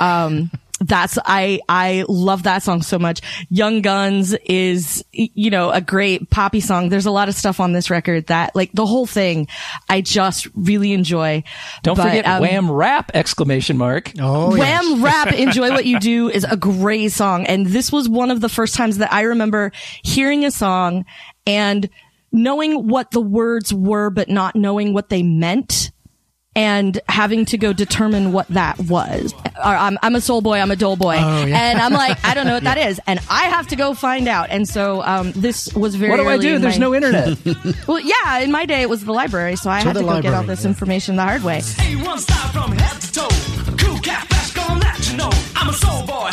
Um, that's I I love that song so much. Young Guns is you know a great poppy song. There's a lot of stuff on this record that like the whole thing I just really enjoy. Don't But, forget um, Wham Rap! Exclamation mark. Oh, yes. Wham Rap Enjoy What You Do is a great song. And this was one of the first times that I remember hearing a song and knowing what the words were, but not knowing what they meant. And having to go determine what that was. Or, I'm, I'm a soul boy. I'm a dole boy. Oh, yeah. And I'm like, I don't know what that is. And I have to go find out. And so, um, this was very What do I do? There's my- no internet. Well, yeah, in my day it was the library. So I To had to go get all this yeah. information the hard way. A1 style from head to toe. Cool cat flash gonna let you know. I'm a soul boy,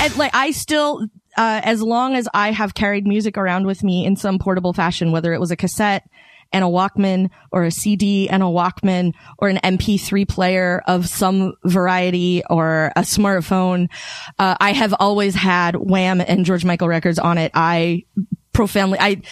and like I still, uh, as long as I have carried music around with me in some portable fashion, whether it was a cassette and a Walkman or a CD and a Walkman or an MP3 player of some variety or a smartphone, uh, I have always had Wham and George Michael records on it. I profoundly, I,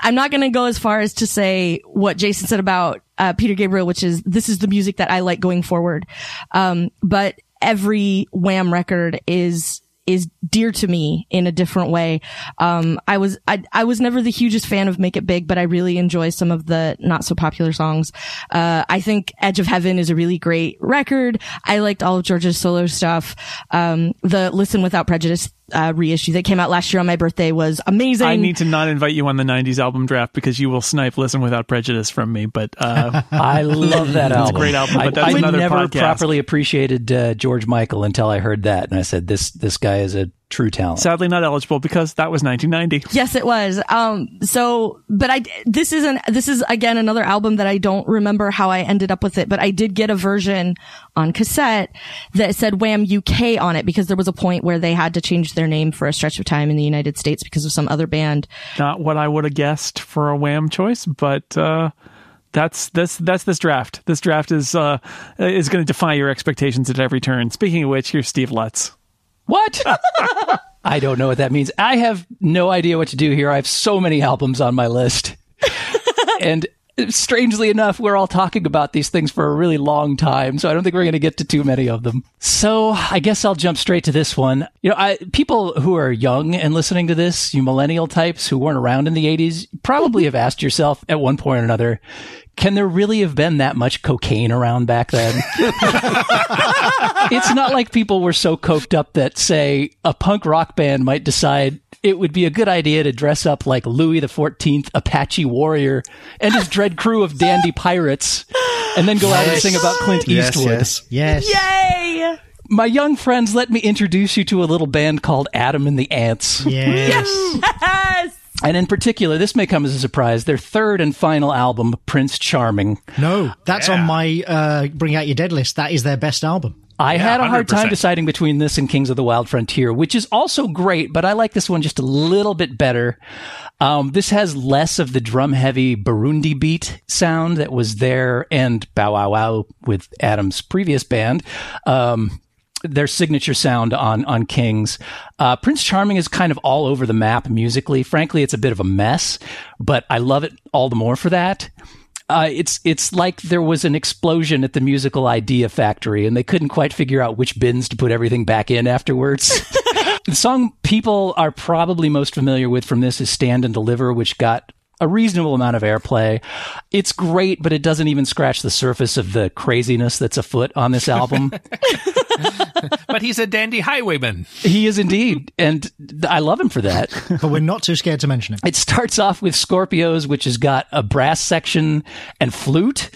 I'm not going to go as far as to say what Jason said about, uh, Peter Gabriel, which is this is the music that I like going forward. Um, but every Wham record is, is dear to me in a different way. Um, I was, I, I was never the hugest fan of Make It Big, but I really enjoy some of the not so popular songs. Uh, I think Edge of Heaven is a really great record. I liked all of George's solo stuff. Um, the Listen Without Prejudice, uh, reissue that came out last year on my birthday was amazing. I need to not invite you on the 90s album draft because you will snipe Listen Without Prejudice from me. But uh, I love that album. It's a album. great album, but I, that's I another never podcast. properly appreciated uh, George Michael until I heard that, and I said, "This this guy is a true talent." sadly not eligible because that was 1990. Yes, it was. Um, so, but I, this isn't, this is again another album that I don't remember how I ended up with it, but I did get a version on cassette that said Wham UK on it because there was a point where they had to change their name for a stretch of time in the United States because of some other band. Not what I would have guessed for a Wham choice, but uh, that's this that's this draft. This draft is uh, is going to defy your expectations at every turn. Speaking of which, here's Steve Lutz. What? I don't know what that means. I have no idea what to do here. I have so many albums on my list. and strangely enough, we're all talking about these things for a really long time, so I don't think we're going to get to too many of them. So I guess I'll jump straight to this one. You know, I, people who are young and listening to this, you millennial types who weren't around in the 80s, probably have asked yourself at one point or another, can there really have been that much cocaine around back then? it's not like people were so coked up that, say, a punk rock band might decide it would be a good idea to dress up like Louis the Fourteenth Apache warrior and his dread crew of dandy pirates, and then go out and sing about Clint Yes, Eastwood. yes. Yes. Yay! My young friends, let me introduce you to a little band called Adam and the Ants. Yes. Yes! And in particular, this may come as a surprise, their third and final album, Prince Charming. No, that's on my uh, Bring Out Your Dead list. That is their best album. I had a hard time deciding between this and Kings of the Wild Frontier, which is also great, but I like this one just a little bit better. Um, this has less of the drum heavy Burundi beat sound that was there and Bow Wow Wow with Adam's previous band. Um, their signature sound on on Kings. Uh, Prince Charming is kind of all over the map musically. Frankly, it's a bit of a mess, but I love it all the more for that. Uh, it's it's like there was an explosion at the musical idea factory, and they couldn't quite figure out which bins to put everything back in afterwards. the song people are probably most familiar with from this is "Stand and Deliver," which got a reasonable amount of airplay. It's great, but it doesn't even scratch the surface of the craziness that's afoot on this album. But he's a dandy highwayman. he is indeed, and I love him for that. But we're not too scared to mention it. It starts off with Scorpios, which has got a brass section and flute.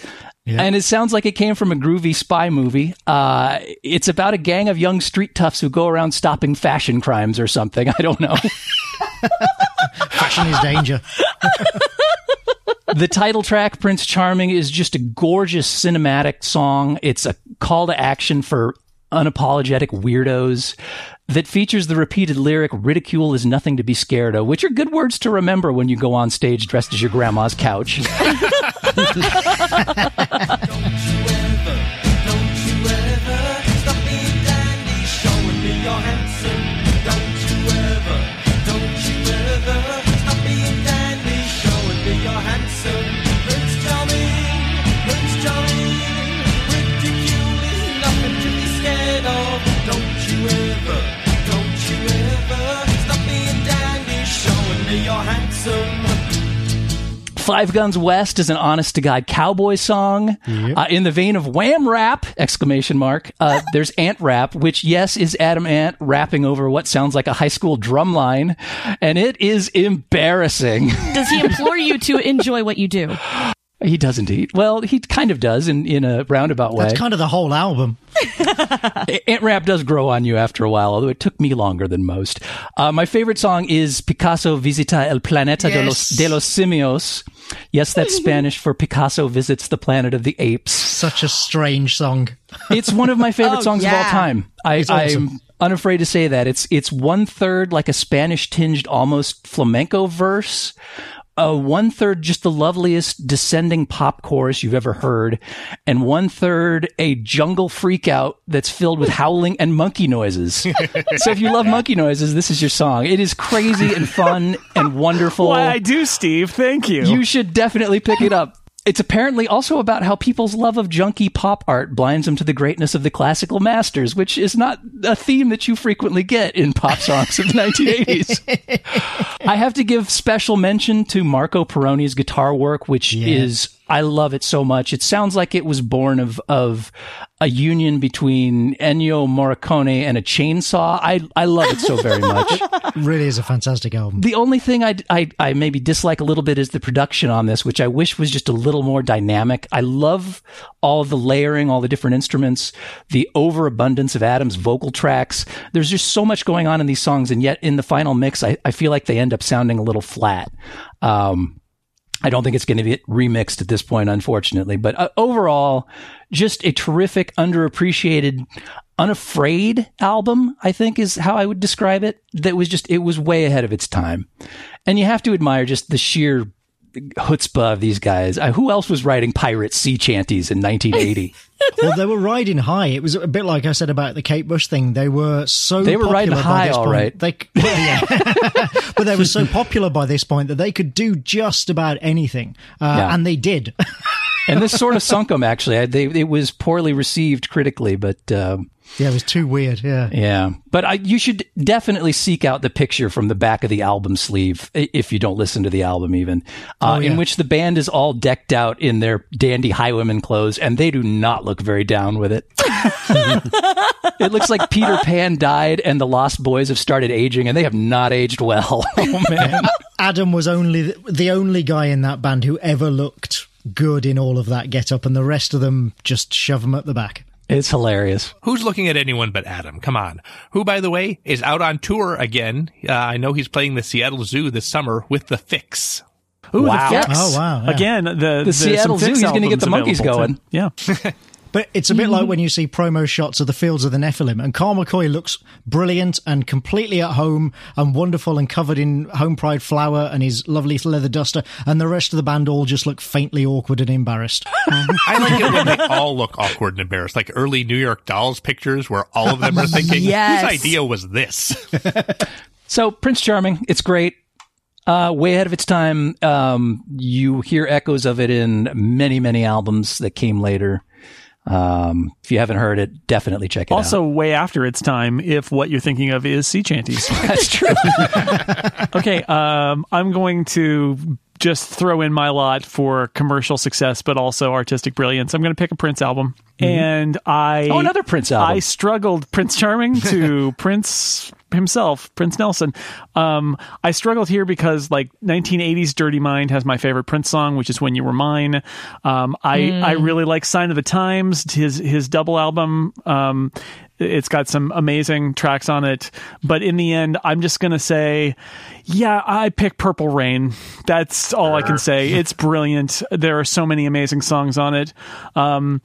And it sounds like it came from a groovy spy movie. Uh, it's about a gang of young street toughs who go around stopping fashion crimes or something. I don't know. Fashion is danger. the title track, Prince Charming, is just a gorgeous cinematic song. It's a call to action for unapologetic weirdos that features the repeated lyric, ridicule is nothing to be scared of, which are good words to remember when you go on stage dressed as your grandma's couch. Five Guns West is an honest to God cowboy song. Uh, in the vein of wham rap, exclamation mark. Uh, there's Ant Rap, which yes, is Adam Ant rapping over what sounds like a high school drum line. And it is embarrassing. Does he implore you to enjoy what you do? He does indeed. Well, he kind of does in, in a roundabout way. That's kind of the whole album. Ant rap does grow on you after a while, although it took me longer than most. Uh, my favorite song is Picasso Visita el Planeta de, los, de los Simios. Yes, that's Spanish for Picasso visits the planet of the apes. Such a strange song. It's one of my favorite Oh, songs of all time. I, awesome. I'm unafraid to say that. It's it's one third like a Spanish tinged almost flamenco verse. Uh, one third just the loveliest descending pop chorus you've ever heard, and one third a jungle freakout that's filled with howling and monkey noises. so if you love monkey noises, this is your song. It is crazy and fun and wonderful. Why, I do, Steve. Thank you. You should definitely pick it up. It's apparently also about how people's love of junky pop art blinds them to the greatness of the classical masters, which is not a theme that you frequently get in pop songs of the 1980s. I have to give special mention to Marco Pirroni's guitar work, which is I love it so much. It sounds like it was born of of a union between Ennio Morricone and a chainsaw. I I love it so very much. Really is a fantastic album. The only thing I, I, I maybe dislike a little bit is the production on this, which I wish was just a little more dynamic. I love all the layering, all the different instruments, the overabundance of Adam's vocal tracks. There's just so much going on in these songs, and yet in the final mix, I, I feel like they end up sounding a little flat. Um, I don't think it's going to get remixed at this point, unfortunately. But uh, overall, just a terrific, underappreciated, unafraid album, I think is how I would describe it. That was just, it was way ahead of its time. And you have to admire just the sheer chutzpah of these guys. Uh, who else was writing pirate sea chanties in 1980? well, they were riding high. It was a bit like I said about the Kate Bush thing. They were so They were riding popular by high, this all point. right. They, well, yeah. but they were so popular by this point that they could do just about anything, uh, Yeah. and they did. and this sort of sunk them, actually. I, they, it was poorly received critically, but. Um, yeah, it was too weird. Yeah. Yeah, but I, you should definitely seek out the picture from the back of the album sleeve if you don't listen to the album, even uh, Oh, yeah. in which the band is all decked out in their dandy highwayman clothes, and they do not look very down with it. it looks like Peter Pan died, and the Lost Boys have started aging, and they have not aged well. Oh man, Adam was only the only guy in that band who ever looked good in all of that get up, and the rest of them just shove him at the back. It's hilarious. Who's looking at anyone but Adam? Come on. Who, by the way, is out on tour again. Uh, I know he's playing the Seattle Zoo this summer with The Fix. Ooh, Wow. the Fix. Oh, wow, yeah. Again, the the, Seattle Zoo, he's gonna get the monkeys going. too. Yeah. But it's a bit like when you see promo shots of the fields of the Nephilim, and Carl McCoy looks brilliant and completely at home and wonderful and covered in home pride flour and his lovely leather duster, and the rest of the band all just look faintly awkward and embarrassed. I like it when they all look awkward and embarrassed, like early New York Dolls pictures where all of them are thinking, Yes. whose idea was this? So Prince Charming, it's great. Uh, way ahead of its time. Um, you hear echoes of it in many, many albums that came later. Um, if you haven't heard it, definitely check it Also, out. Also, way after its time, if what you're thinking of is sea chanties. That's true. okay, um, I'm going to just throw in my lot for commercial success, but also artistic brilliance. I'm going to pick a Prince album, and I Oh, another Prince album. I struggled Prince Charming to Prince himself, Prince Nelson. Um, I struggled here because like 1980s Dirty Mind has my favorite Prince song, which is When You Were Mine. Um, I I really like Sign of the Times, his his double album. Um, it's got some amazing tracks on it, but in the end, I'm just gonna say, yeah, I pick Purple Rain. That's all I can say. It's brilliant. There are so many amazing songs on it. Um,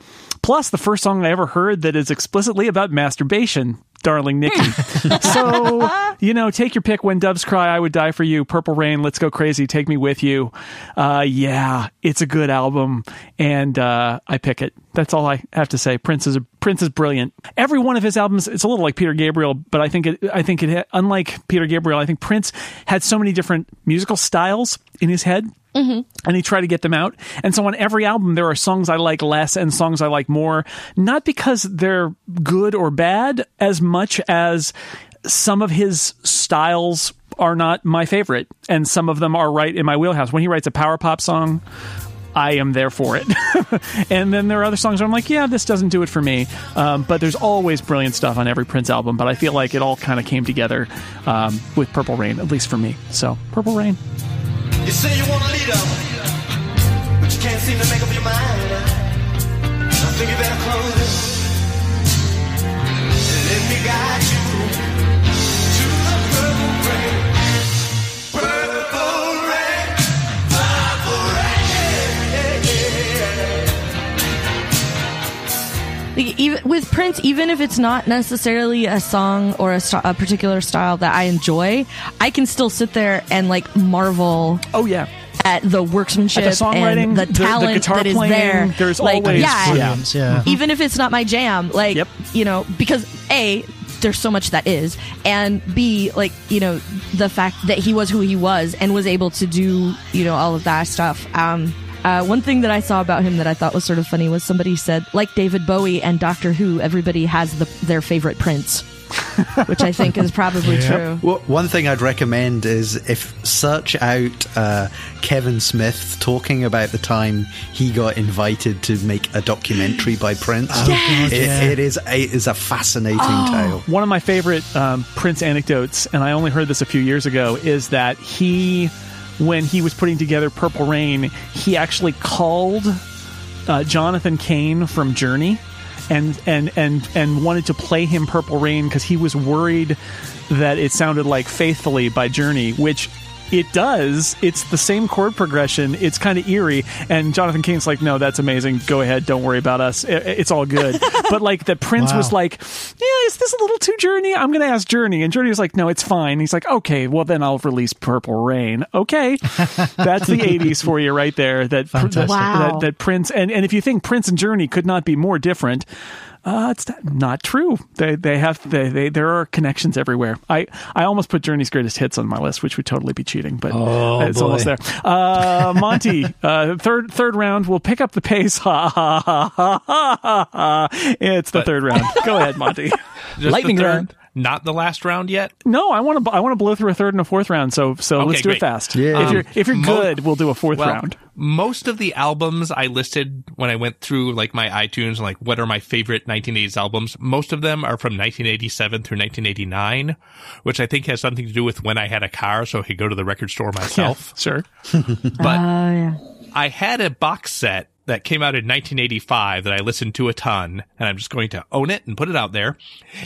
plus, the first song I ever heard that is explicitly about masturbation. Darling Nikki. so, you know, take your pick. When doves cry, I would die for you. Purple Rain, Let's Go Crazy, Take Me With You. Uh, yeah, it's a good album, and uh, I pick it. That's all I have to say. Prince is a, Prince is brilliant. Every one of his albums, it's a little like Peter Gabriel, but I think it, I think it, unlike Peter Gabriel, I think Prince had so many different musical styles in his head mm-hmm. and he tried to get them out. And so on every album, there are songs I like less and songs I like more, not because they're good or bad as much as some of his styles are not my favorite and some of them are right in my wheelhouse. When he writes a power pop song, I am there for it. and then there are other songs where I'm like, yeah, this doesn't do it for me. Um, but there's always brilliant stuff on every Prince album. But I feel like it all kind of came together um, with Purple Rain, at least for me. So, Purple Rain. You say you want a leader, but you can't seem to make up your mind. I think you better close it let me guide you Like, even with Prince, even if it's not necessarily a song or a, st- a particular style that I enjoy, I can still sit there and like marvel. Oh yeah, at the workmanship At the songwriting, and the the- the talent that is playing, there. there's like, always- yeah, Brilliance, yeah. even if it's not my jam, like you know, because a there's so much that is, and b like you know the fact that he was who he was and was able to do you know all of that stuff. Um, uh, one thing that I saw about him that I thought was sort of funny was somebody said, like David Bowie and Doctor Who, everybody has the, their favorite Prince, which I think is probably true. Well, one thing I'd recommend is if search out uh, Kevin Smith talking about the time he got invited to make a documentary by Prince. Yes. It- Yeah. it is a, is a fascinating Oh. tale. One of my favorite um, Prince anecdotes, and I only heard this a few years ago, is that he, when he was putting together Purple Rain, he actually called uh, Jonathan Cain from Journey. And, and and and wanted to play him Purple Rain because he was worried that it sounded like Faithfully by Journey, which it does. It's the same chord progression. It's kind of eerie. And Jonathan Cain's like, no, that's amazing. Go ahead. Don't worry about us. It's all good. but like the Prince Wow. was like, yeah, is this a little too Journey? I'm going to ask Journey. And Journey was like, no, it's fine. He's like, okay, well then I'll release Purple Rain. Okay. That's the 80s for you right there. That, that, Wow. that, that Prince, and, and if you think Prince and Journey could not be more different, uh, it's not- not true. They they have they, they there are connections everywhere. I I almost put Journey's greatest hits on my list, which would totally be cheating, but Oh, it's boy. almost there. Uh, Monty, uh, third third round. We'll pick up the pace. Ha ha ha ha ha ha. ha. It's the third round. Go ahead, Monty. Just Lightning the third, round. Not the last round yet. No, I want to I want to blow through a third and a fourth round. So so Okay, let's do great. it fast. Yeah. If you're if you're mo- good, we'll do a fourth Well, round. most of the albums I listed when I went through like my iTunes, like what are my favorite 1980s albums, most of them are from 1987 through 1989, which I think has something to do with when I had a car so I could go to the record store myself. Sure. But Oh yeah. I had a box set that came out in 1985 that I listened to a ton, and I'm just going to own it and put it out there.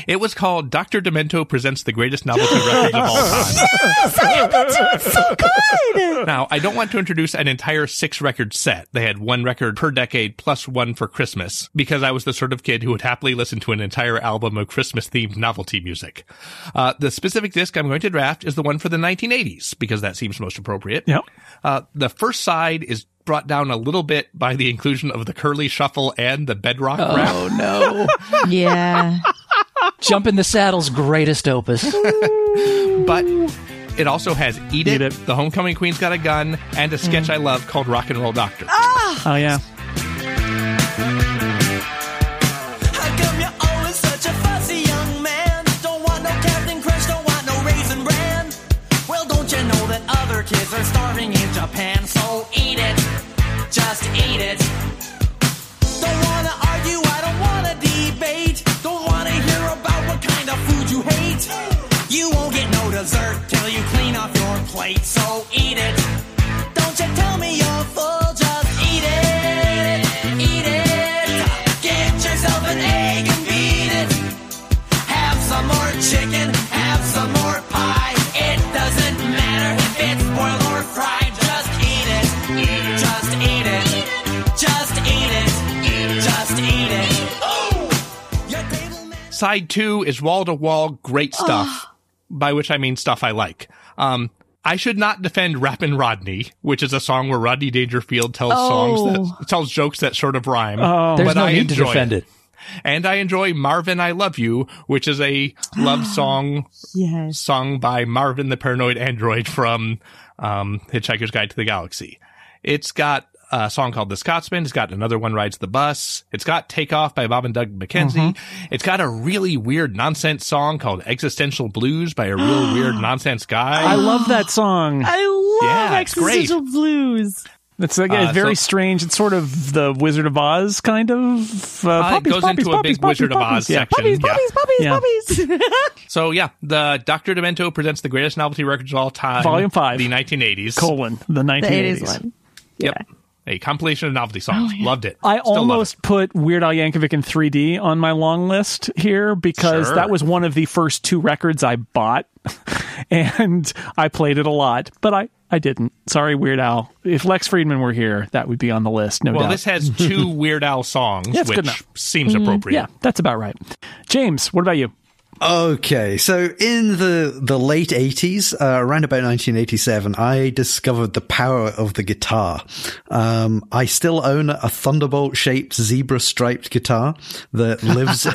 It was called Dr. Demento Presents the Greatest Novelty Records of All Time. Yes, it's so good. Now, I don't want to introduce an entire six record set. They had one record per decade plus one for Christmas because I was the sort of kid who would happily listen to an entire album of Christmas themed novelty music. Uh, the specific disc I'm going to draft is the one for the 1980s because that seems most appropriate. Yep. Uh, the first side is brought down a little bit by the inclusion of the curly shuffle and the bedrock rap. Oh no! Yeah. Jump in the Saddle's greatest opus. but it also has Eat, Eat it, It. The Homecoming Queen's Got a Gun, and a mm. sketch I love called Rock and Roll Doctor. Ah! Oh yeah. How come you're always such a fussy young man? Don't want no Captain Crunch, don't want no Raisin Bran. Well, don't you know that other kids are starving in Japan? So eat it, just eat it. Don't wanna argue, I don't wanna debate. Don't wanna hear about what kind of food you hate. You won't get no dessert till you clean off your plate, so eat it. Side two is wall to wall great stuff, by which I mean stuff I like. Um, I should not defend Rappin' Rodney, which is a song where Rodney Dangerfield tells songs that tells jokes that sort of rhyme. Oh. There's but no I need to enjoy defend it. And I enjoy Marvin I Love You, which is a love song Yes. sung by Marvin the Paranoid Android from um, Hitchhiker's Guide to the Galaxy. It's got a song called The Scotsman. It's got another one rides the bus. It's got Take Off by Bob and Doug McKenzie. It's got a really weird nonsense song called Existential Blues by a real weird nonsense guy. I love that song. I love Yeah, it's great. existential blues. It's like Uh, very so- strange. It's sort of the Wizard of Oz kind of. Uh, Uh, it goes puppies, into a puppies, big Wizard puppies, of Oz. Yeah. section. Puppies, Yeah. puppies, puppies, Yeah. puppies. So yeah, the Dr. Demento presents the greatest novelty records of all time. Volume five. The 1980s. Colon the the 1980s. 80s one. Yep. A compilation of novelty songs. Oh, Loved it. I Still love it. almost put Weird Al Yankovic in 3D on my long list here because Sure. that was one of the first two records I bought, and I played it a lot. But I I didn't. Sorry, Weird Al. If Lex Friedman were here, that would be on the list. No Well, doubt. this has two Weird Al songs, Yeah, which seems mm, appropriate. yeah, that's about right. James, what about you? Okay, so in the the late eighties, uh, around about nineteen eighty seven, I discovered the power of the guitar. Um, I still own a Thunderbolt shaped zebra striped guitar that lives.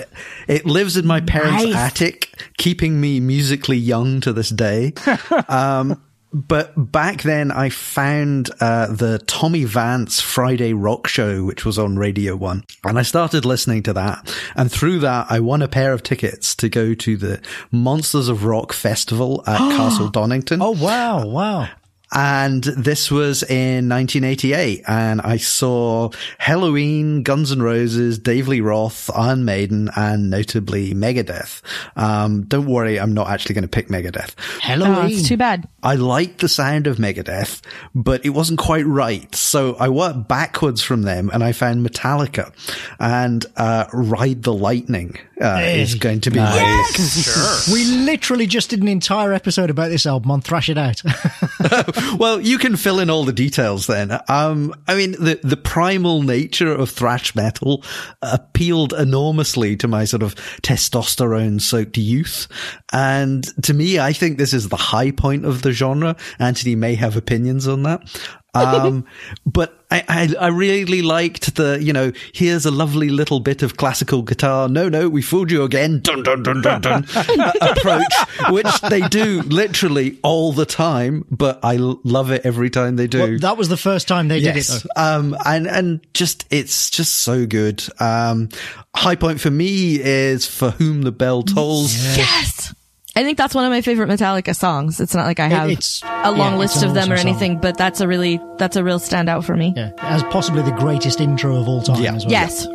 it lives in my parents' Nice. attic, keeping me musically young to this day. Um, but back then, I found uh, the Tommy Vance Friday Rock Show, which was on Radio One, and I started listening to that. And through that, I won a pair of tickets to go to the Monsters of Rock Festival at Castle Donington. Oh wow, wow. And this was in 1988. And I saw Helloween, Guns N' Roses, Dave Lee Roth, Iron Maiden, and notably Megadeth. Um, don't worry, I'm not actually going to pick Megadeth. Oh, Helloween. it's too bad. I liked the sound of Megadeth, but it wasn't quite right. So I worked backwards from them and I found Metallica and, uh, Ride the Lightning, uh, is going to be my, We literally just did an entire episode about this album on Thrash It Out. well, you can fill in all the details then. Um, I mean, the, the primal nature of thrash metal appealed enormously to my sort of testosterone soaked youth. And to me, I think this is the high point of the genre. Anthony may have opinions on that. Um, but I, I, I really liked the, you know, here's a lovely little bit of classical guitar. No, no, we fooled you again. Dun, dun, dun, dun, dun. uh, approach, which they do literally all the time, but I l- love it every time they do. Well, that was the first time they did it. Yes. Though. Um, and, and just, it's just so good. Um, high point for me is For Whom the Bell Tolls. Yes. I think that's one of my favorite Metallica songs. It's not like I have it's- a long yeah, list of them or awesome song. anything, but that's a really that's a real standout for me. Yeah, as possibly the greatest intro of all time Yeah. as well. Yes.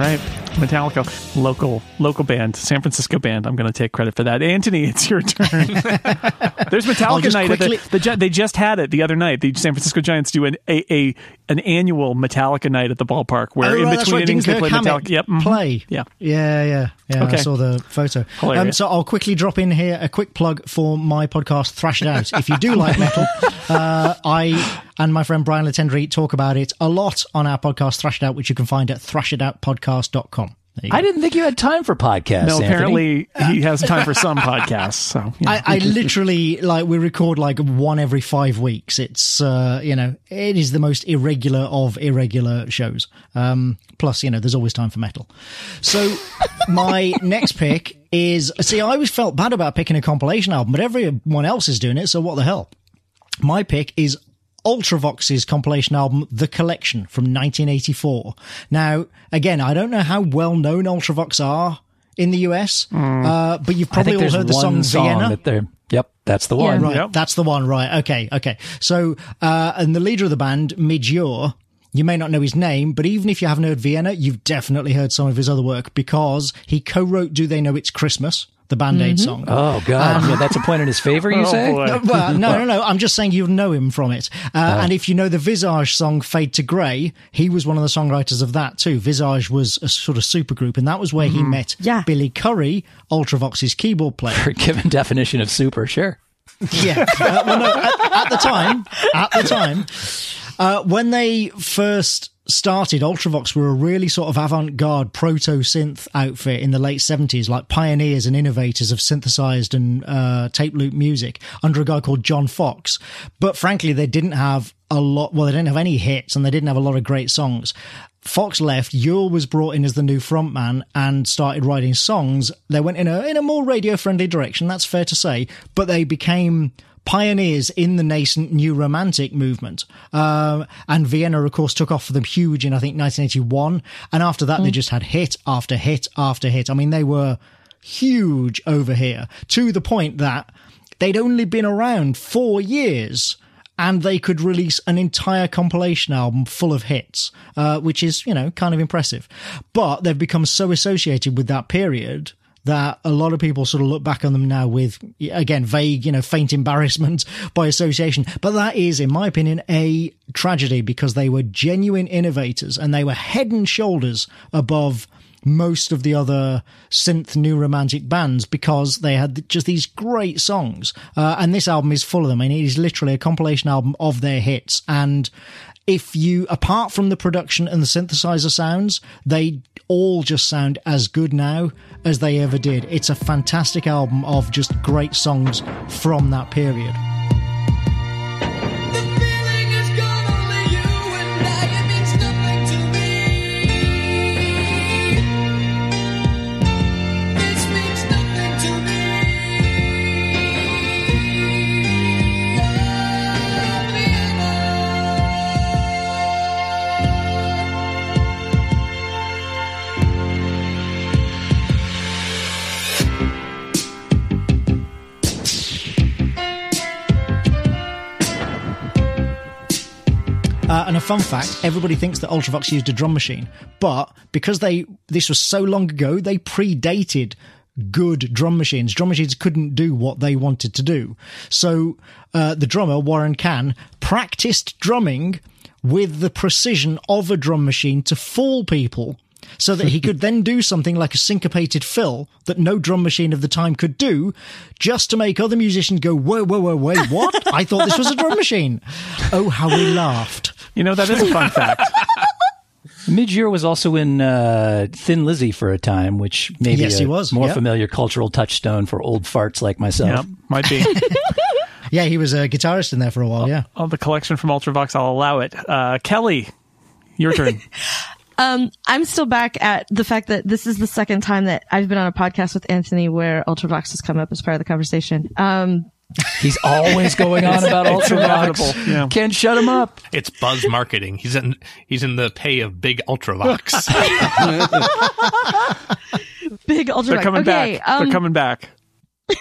Right. Metallica, local local band, San Francisco band. I'm going to take credit for that. Anthony, it's your turn. There's Metallica night. quickly- the, the, they just had it the other night. The San Francisco Giants do an a, a an annual Metallica night at the ballpark where Oh, in right, between right. innings they play Metallica. Yep. mhm. Play. Yeah. Yeah, yeah, yeah. Okay. I saw the photo. Um, so I'll quickly drop in here a quick plug for my podcast, Thrash It Out. if you do like metal, uh, I and my friend Brian Latendry talk about it a lot on our podcast, Thrash It Out, which you can find at thrashitoutpodcast.com. There you go. I didn't think you had time for podcasts. No, Anthony. apparently he has time for some podcasts. So yeah. I, I literally like we record like one every five weeks. It's uh, you know it is the most irregular of irregular shows. Um, plus, you know, there's always time for metal. So my next pick is see, I always felt bad about picking a compilation album, but everyone else is doing it, so what the hell? My pick is Ultravox's compilation album, The Collection from 1984. Now, again, I don't know how well known Ultravox are in the US, uh, but you've probably all heard the one song, Vienna. Yep, that's the one. Right, that's the one. Right. Okay. Okay. So, uh, and the leader of the band, Midge Ure, you may not know his name, but even if you haven't heard Vienna, you've definitely heard some of his other work because he co-wrote "Do They Know It's Christmas," the Band Aid song. Oh God, yeah, that's a point in his favor. You Oh, say? boy. No, well, no, no, no. I'm just saying you'll know him from it. Uh, And if you know the Visage song "Fade to Grey," he was one of the songwriters of that too. Visage was a sort of supergroup, and that was where he met Yeah. Billy Currie, Ultravox's keyboard player. For Given definition of super, sure. Yeah. Uh, well, no, at, at the time, at the time, uh, when they first started, Ultravox were a really sort of avant-garde proto-synth outfit in the late 70s, like pioneers and innovators of synthesized and uh, tape loop music under a guy called John Foxx. But frankly, they didn't have a lot, well, they didn't have any hits and they didn't have a lot of great songs. Foxx left, Ure was brought in as the new frontman and started writing songs. They went in a in a more radio friendly direction, that's fair to say, but they became pioneers in the nascent new romantic movement. Um, and Vienna, of course, took off for them huge in I think 1981, and after that they just had hit after hit after hit. I mean, they were huge over here to the point that they'd only been around four years and they could release an entire compilation album full of hits, uh, which is, you know, kind of impressive. But they've become so associated with that period that a lot of people sort of look back on them now with, again, vague, you know, faint embarrassment by association. But that is, in my opinion, a tragedy because they were genuine innovators and they were head and shoulders above most of the other synth new romantic bands because they had just these great songs. Uh, and this album is full of them. I mean, it is literally a compilation album of their hits. And if you, apart from the production and the synthesizer sounds, they all just sound as good now as they ever did. It's a fantastic album of just great songs from that period. Uh, and a fun fact: everybody thinks that Ultravox used a drum machine, but because they this was so long ago, they predated good drum machines. Drum machines couldn't do what they wanted to do, so uh, the drummer Warren Cann practiced drumming with the precision of a drum machine to fool people. So that he could then do something like a syncopated fill that no drum machine of the time could do, just to make other musicians go, whoa, whoa, whoa, wait, what? I thought this was a drum machine. Oh, how we laughed. You know, that is a fun fact. Midge-Ure was also in uh, Thin Lizzy for a time, which maybe Yes, a he was, more yeah. familiar cultural touchstone for old farts like myself. Yeah, might be. Yeah, he was a guitarist in there for a while, yeah. Oh, the collection from Ultravox, I'll allow it. Uh, Kelly, your turn. Um, I'm still back at the fact that this is the second time that I've been on a podcast with Anthony where Ultravox has come up as part of the conversation. Um, He's always going on about Ultravox. yeah. Can't shut him up. It's buzz marketing. He's in he's in the pay of big Ultravox. big Ultravox. They're coming okay, back. Um, They're coming back.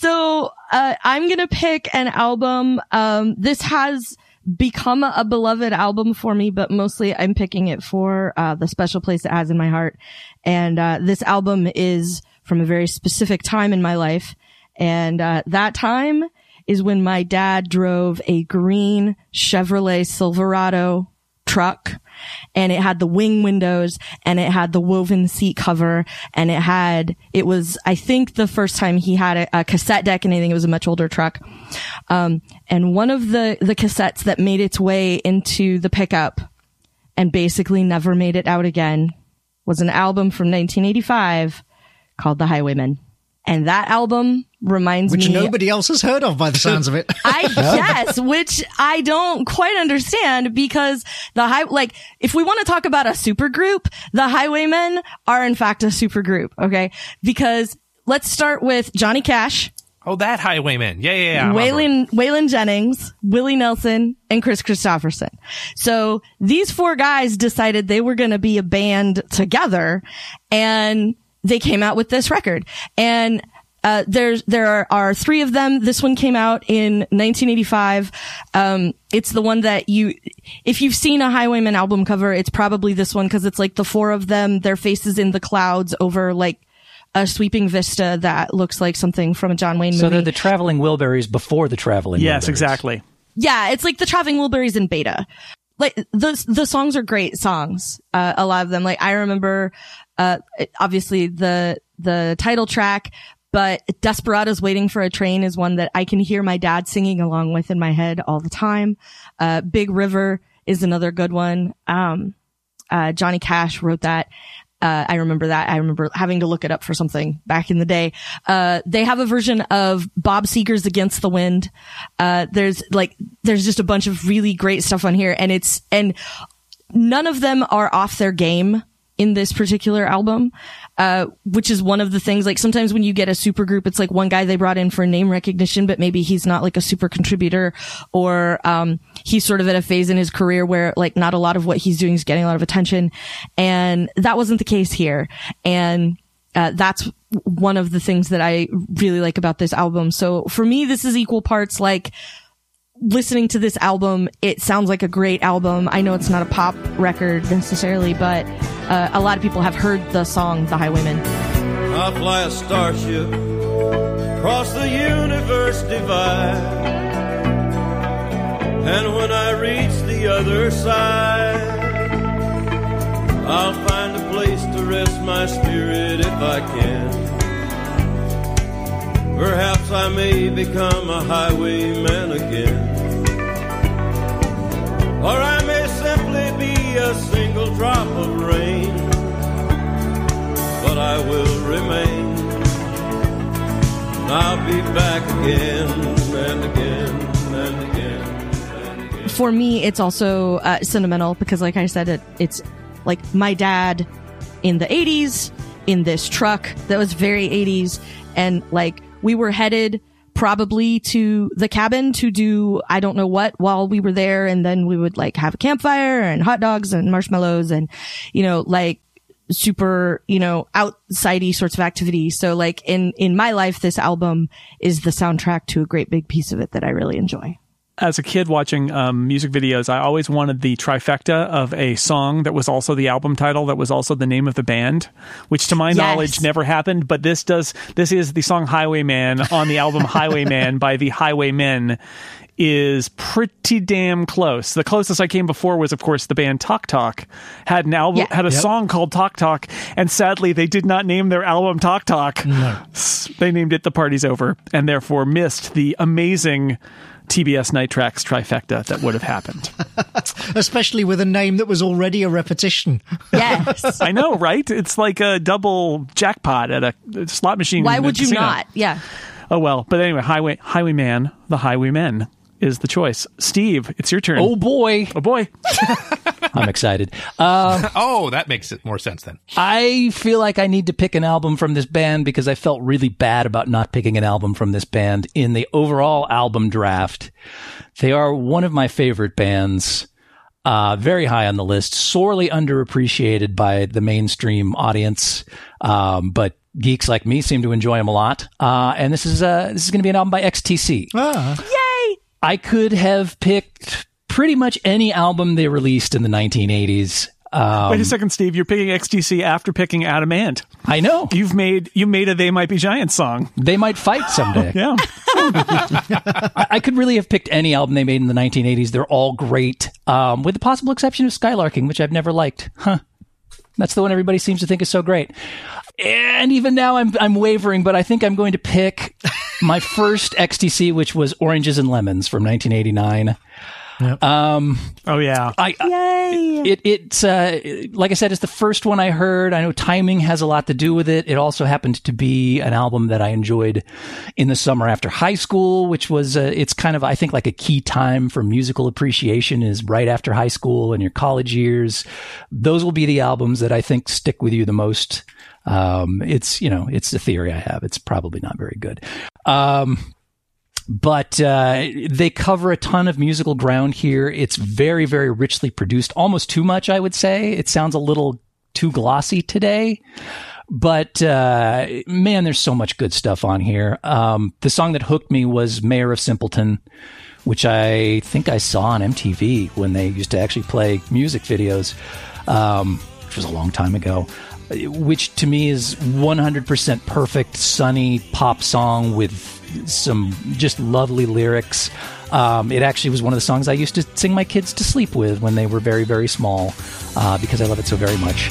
So uh, I'm gonna pick an album. Um, this has become a beloved album for me, but mostly I'm picking it for uh, the special place it has in my heart. And uh, this album is from a very specific time in my life, and uh, that time is when my dad drove a green Chevrolet Silverado truck and it had the wing windows and it had the woven seat cover and it had it was i think the first time he had a, a cassette deck and i think it was a much older truck. Um, and one of the the cassettes that made its way into the pickup and basically never made it out again was an album from 1985 called the highwaymen and that album reminds Which me Which nobody else has heard of by the sounds of it. I guess, which I don't quite understand because the high, like, if we want to talk about a super group, the Highwaymen are in fact a super group. Okay. Because let's start with Johnny Cash. Oh, that Highwayman. Yeah, yeah, yeah. I'm on board. Waylon, Waylon Jennings, Willie Nelson, and Kris Kristofferson. So these four guys decided they were going to be a band together and they came out with this record. And uh, there's there are, are three of them. This one came out in 1985. Um, it's the one that you, if you've seen a Highwayman album cover, it's probably this one because it's like the four of them, their faces in the clouds over like a sweeping vista that looks like something from a John Wayne movie. So they're the traveling Wilburys before the traveling. Yes, Wilburys. exactly. Yeah, it's like the Traveling Wilburys in beta. Like the the songs are great songs. Uh, a lot of them. Like I remember, uh, obviously the the title track, but Desperados Waiting for a Train is one that I can hear my dad singing along with in my head all the time. Uh, Big River is another good one. Um, uh, Johnny Cash wrote that. Uh, I remember that. I remember having to look it up for something back in the day. Uh, they have a version of Bob Seger's Against the Wind. Uh, there's like, there's just a bunch of really great stuff on here and it's, and none of them are off their game in this particular album. Uh, which is one of the things, like sometimes when you get a super group, it's like one guy they brought in for name recognition, but maybe he's not like a super contributor or, um, he's sort of at a phase in his career where like not a lot of what he's doing is getting a lot of attention. And that wasn't the case here. And, uh, that's one of the things that I really like about this album. So for me, this is equal parts like, listening to this album, it sounds like a great album. I know it's not a pop record necessarily, but uh, a lot of people have heard the song "The Highwayman." I'll fly a starship across the universe divide. And when I reach the other side, I'll find a place to rest my spirit if I can. Perhaps I may become a highwayman again. Or I may simply be a single drop of rain. But I will remain. I'll be back again and again and again. For me, it's also uh, sentimental because, like I said, it, it's like my dad in the '80s in this truck that was very '80s, and like we were headed probably to the cabin to do I don't know what while we were there. And then we would like have a campfire and hot dogs and marshmallows and you know like super you know outsidey sorts of activities so like in in my life this album is the soundtrack to a great big piece of it that I really enjoy as a kid watching um, music videos, I always wanted the trifecta of a song that was also the album title, that was also the name of the band, which to my Yes. knowledge never happened. But this does. This is the song "Highwayman" on the album "Highwayman" by the Highwaymen. Is pretty damn close. The closest I came before was, of course, the band Talk Talk had an album, Yeah. had a Yep. song called Talk Talk, and sadly, they did not name their album Talk Talk. No. They named it The Party's Over, and therefore missed the amazing TBS Night Tracks trifecta that would have happened. Especially with a name that was already a repetition. yes I know, right? It's like a double jackpot at a slot machine. why would you casino. not yeah Oh well, but anyway, Highway Highwayman, the Highwaymen is the choice. Steve, it's your turn. Oh boy, oh boy. I'm excited. Um, Oh, that makes it more sense then. I feel like I need to pick an album from this band because I felt really bad about not picking an album from this band in the overall album draft. They are one of my favorite bands. Uh, very high on the list, sorely underappreciated by the mainstream audience. Um, but geeks like me seem to enjoy them a lot. Uh, and this is, uh, this is going to be an album by XTC. Ah, yay I could have picked pretty much any album they released in the 1980s. Um, Wait a second, Steve. You're picking XTC after picking Adam Ant. I know. You've made you made a They Might Be Giants song. They might fight someday. Yeah. I, I could really have picked any album they made in the 1980s. They're all great, um, with the possible exception of Skylarking, which I've never liked. Huh. That's the one everybody seems to think is so great. And even now I'm, I'm wavering, but I think I'm going to pick my first XTC, which was Oranges and Lemons from 1989. Um, oh yeah, I, Yay! it it's uh, like I said, it's the first one I heard. I know timing has a lot to do with it. It also happened to be an album that I enjoyed in the summer after high school, which was uh, it's kind of I think like a key time for musical appreciation is right after high school and your college years. Those will be the albums that I think stick with you the most. Um, it's you know it's the theory I have. It's probably not very good. Um, but uh, they cover a ton of musical ground here. It's very, very richly produced, almost too much, I would say. It sounds a little too glossy today. But uh, man, there's so much good stuff on here. Um, the song that hooked me was Mayor of Simpleton, which I think I saw on MTV when they used to actually play music videos, um, which was a long time ago. Which to me is 100% perfect, sunny pop song with some just lovely lyrics. Um, it actually was one of the songs I used to sing my kids to sleep with when they were very, very small uh, because I love it so very much.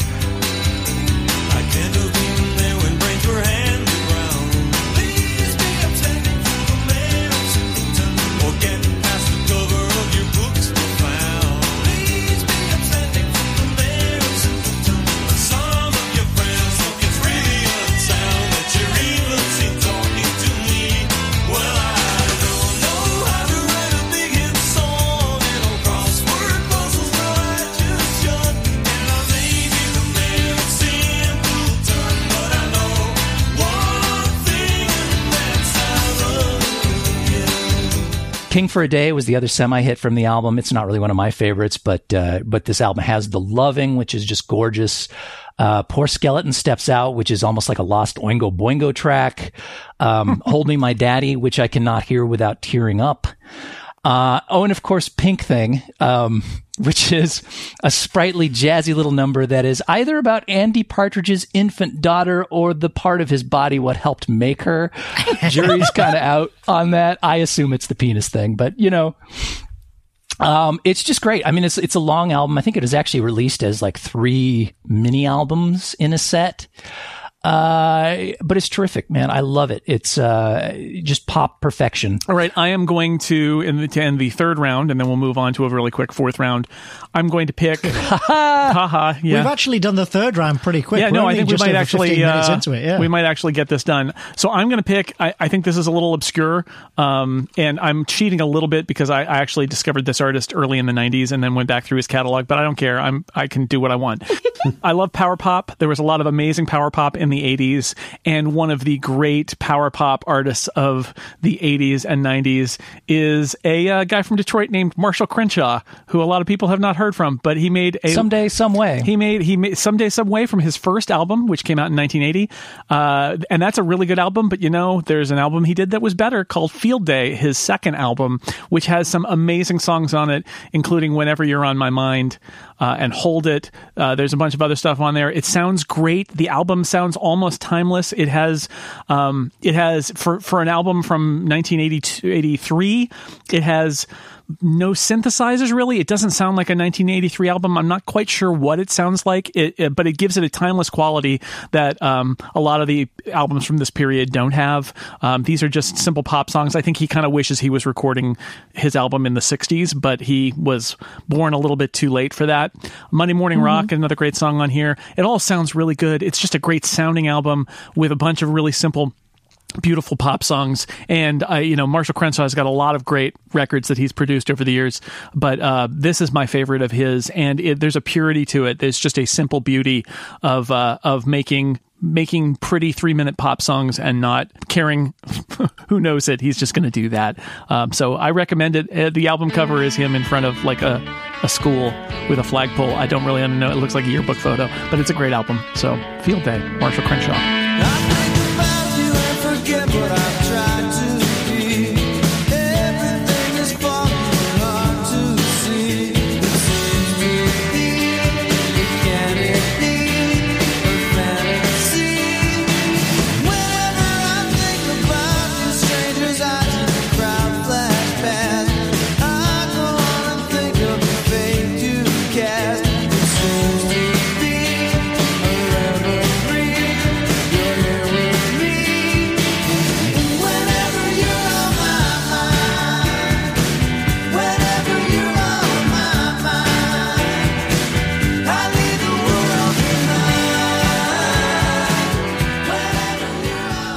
King for a Day was the other semi hit from the album. It's not really one of my favorites, but uh, but this album has The Loving, which is just gorgeous. Uh, Poor Skeleton Steps Out, which is almost like a lost Oingo Boingo track. Um, Hold Me My Daddy, which I cannot hear without tearing up. Uh, oh, and of course, Pink Thing, um, which is a sprightly, jazzy little number that is either about Andy Partridge's infant daughter or the part of his body what helped make her. Jury's kind of out on that. I assume it's the penis thing, but you know. Um, it's just great. I mean, it's it's a long album. I think it was actually released as like three mini albums in a set. Uh, but it's terrific, man. I love it. It's uh, just pop perfection. All right, I am going to in the to end the third round, and then we'll move on to a really quick fourth round. I'm going to pick. haha, yeah. We've actually done the third round pretty quick. Yeah, We're no, I only think we might actually uh, into it. Yeah. we might actually get this done. So I'm going to pick. I, I think this is a little obscure, um, and I'm cheating a little bit because I, I actually discovered this artist early in the '90s and then went back through his catalog. But I don't care. I'm I can do what I want. I love power pop. There was a lot of amazing power pop in the '80s, and one of the great power pop artists of the '80s and '90s is a uh, guy from Detroit named Marshall Crenshaw, who a lot of people have not heard from, but he made a Someday, some way. he made he made someday some way from his first album which came out in 1980 uh, and that's a really good album but you know there's an album he did that was better called field day his second album which has some amazing songs on it including whenever you're on my mind uh, and hold it. Uh, there's a bunch of other stuff on there. It sounds great. The album sounds almost timeless. It has um, it has for for an album from 1982 83 it has no synthesizers really. It doesn't sound like a 1983 album. I'm not quite sure what it sounds like, it, it- but it gives it a timeless quality that um, a lot of the albums from this period don't have. Um, these are just simple pop songs. I think he kind of wishes he was recording his album in the 60s, but he was born a little bit too late for that. Monday Morning Rock, another great song on here. It all sounds really good. It's just a great sounding album with a bunch of really simple beautiful pop songs. And uh, you know marshall crenshaw has got a lot of great records that he's produced over the years but uh, this is my favorite of his. And it, there's a purity to it. There's just a simple beauty of uh, of making making pretty three minute pop songs and not caring who knows it. He's just going to do that. Um, so i recommend it. Uh, the album cover is him in front of like a, a school with a flagpole. I don't really know. It looks like a yearbook photo but it's a great album. So field day marshall crenshaw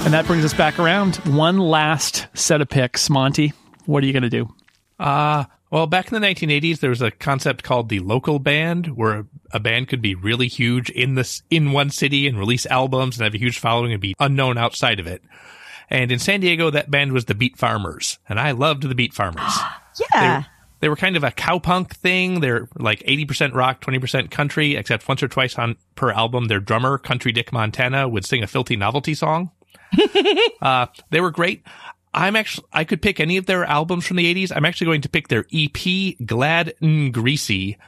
And that brings us back around. One last set of picks. Monty, what are you going to do? Uh, well, back in the 1980s, there was a concept called the local band, where a band could be really huge in this in one city and release albums and have a huge following and be unknown outside of it. And in San Diego, that band was the Beat Farmers, and I loved the Beat Farmers. Yeah. They were kind of a cowpunk thing. They're like 80% rock, 20% country, except once or twice on per album, their drummer, Country Dick Montana, would sing a filthy novelty song. Uh, they were great. I'm actually, I could pick any of their albums from the 80s. I'm actually going to pick their EP, Glad and Greasy,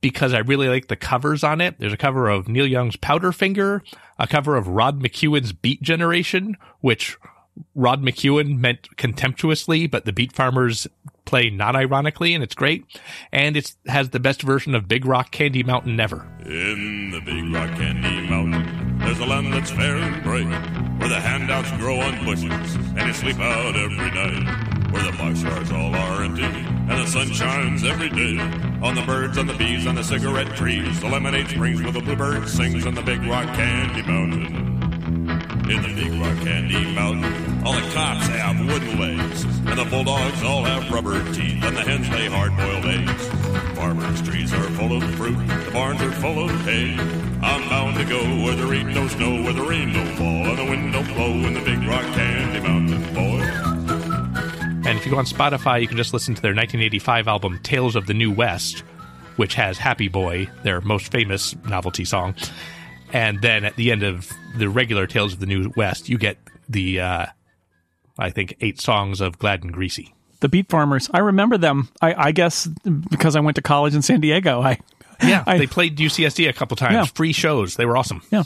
because I really like the covers on it. There's a cover of Neil Young's Powderfinger, a cover of Rod McKuen's Beat Generation, which Rod McKuen meant contemptuously, but the Beat Farmers play not ironically, and it's great. And it has the best version of Big Rock Candy Mountain ever. In the big rock candy there's a land that's fair and bright, where the handouts grow on bushes, and you sleep out every night, where the boxcars all are empty, and the sun shines every day, on the birds, on the bees, on the cigarette trees, the lemonade springs where the bluebird sings on the big rock candy mountain. In the big rock candy mountain, all the cops have wooden legs, and the bulldogs all have rubber teeth, and the hens lay hard-boiled eggs. Farmers' trees are full of fruit, the barns are full of hay. I'm bound to go where there ain't no snow, where the rain don't fall, and the wind don't blow in the big rock candy mountain, boy. And if you go on Spotify, you can just listen to their 1985 album Tales of the New West, which has Happy Boy, their most famous novelty song. And then at the end of the regular Tales of the New West, you get the, uh, I think, eight songs of Glad and Greasy. The Beat Farmers. I remember them. I, I guess because I went to college in San Diego. I Yeah, I- they played UCSD a couple times, Yeah. free shows. They were awesome. yeah.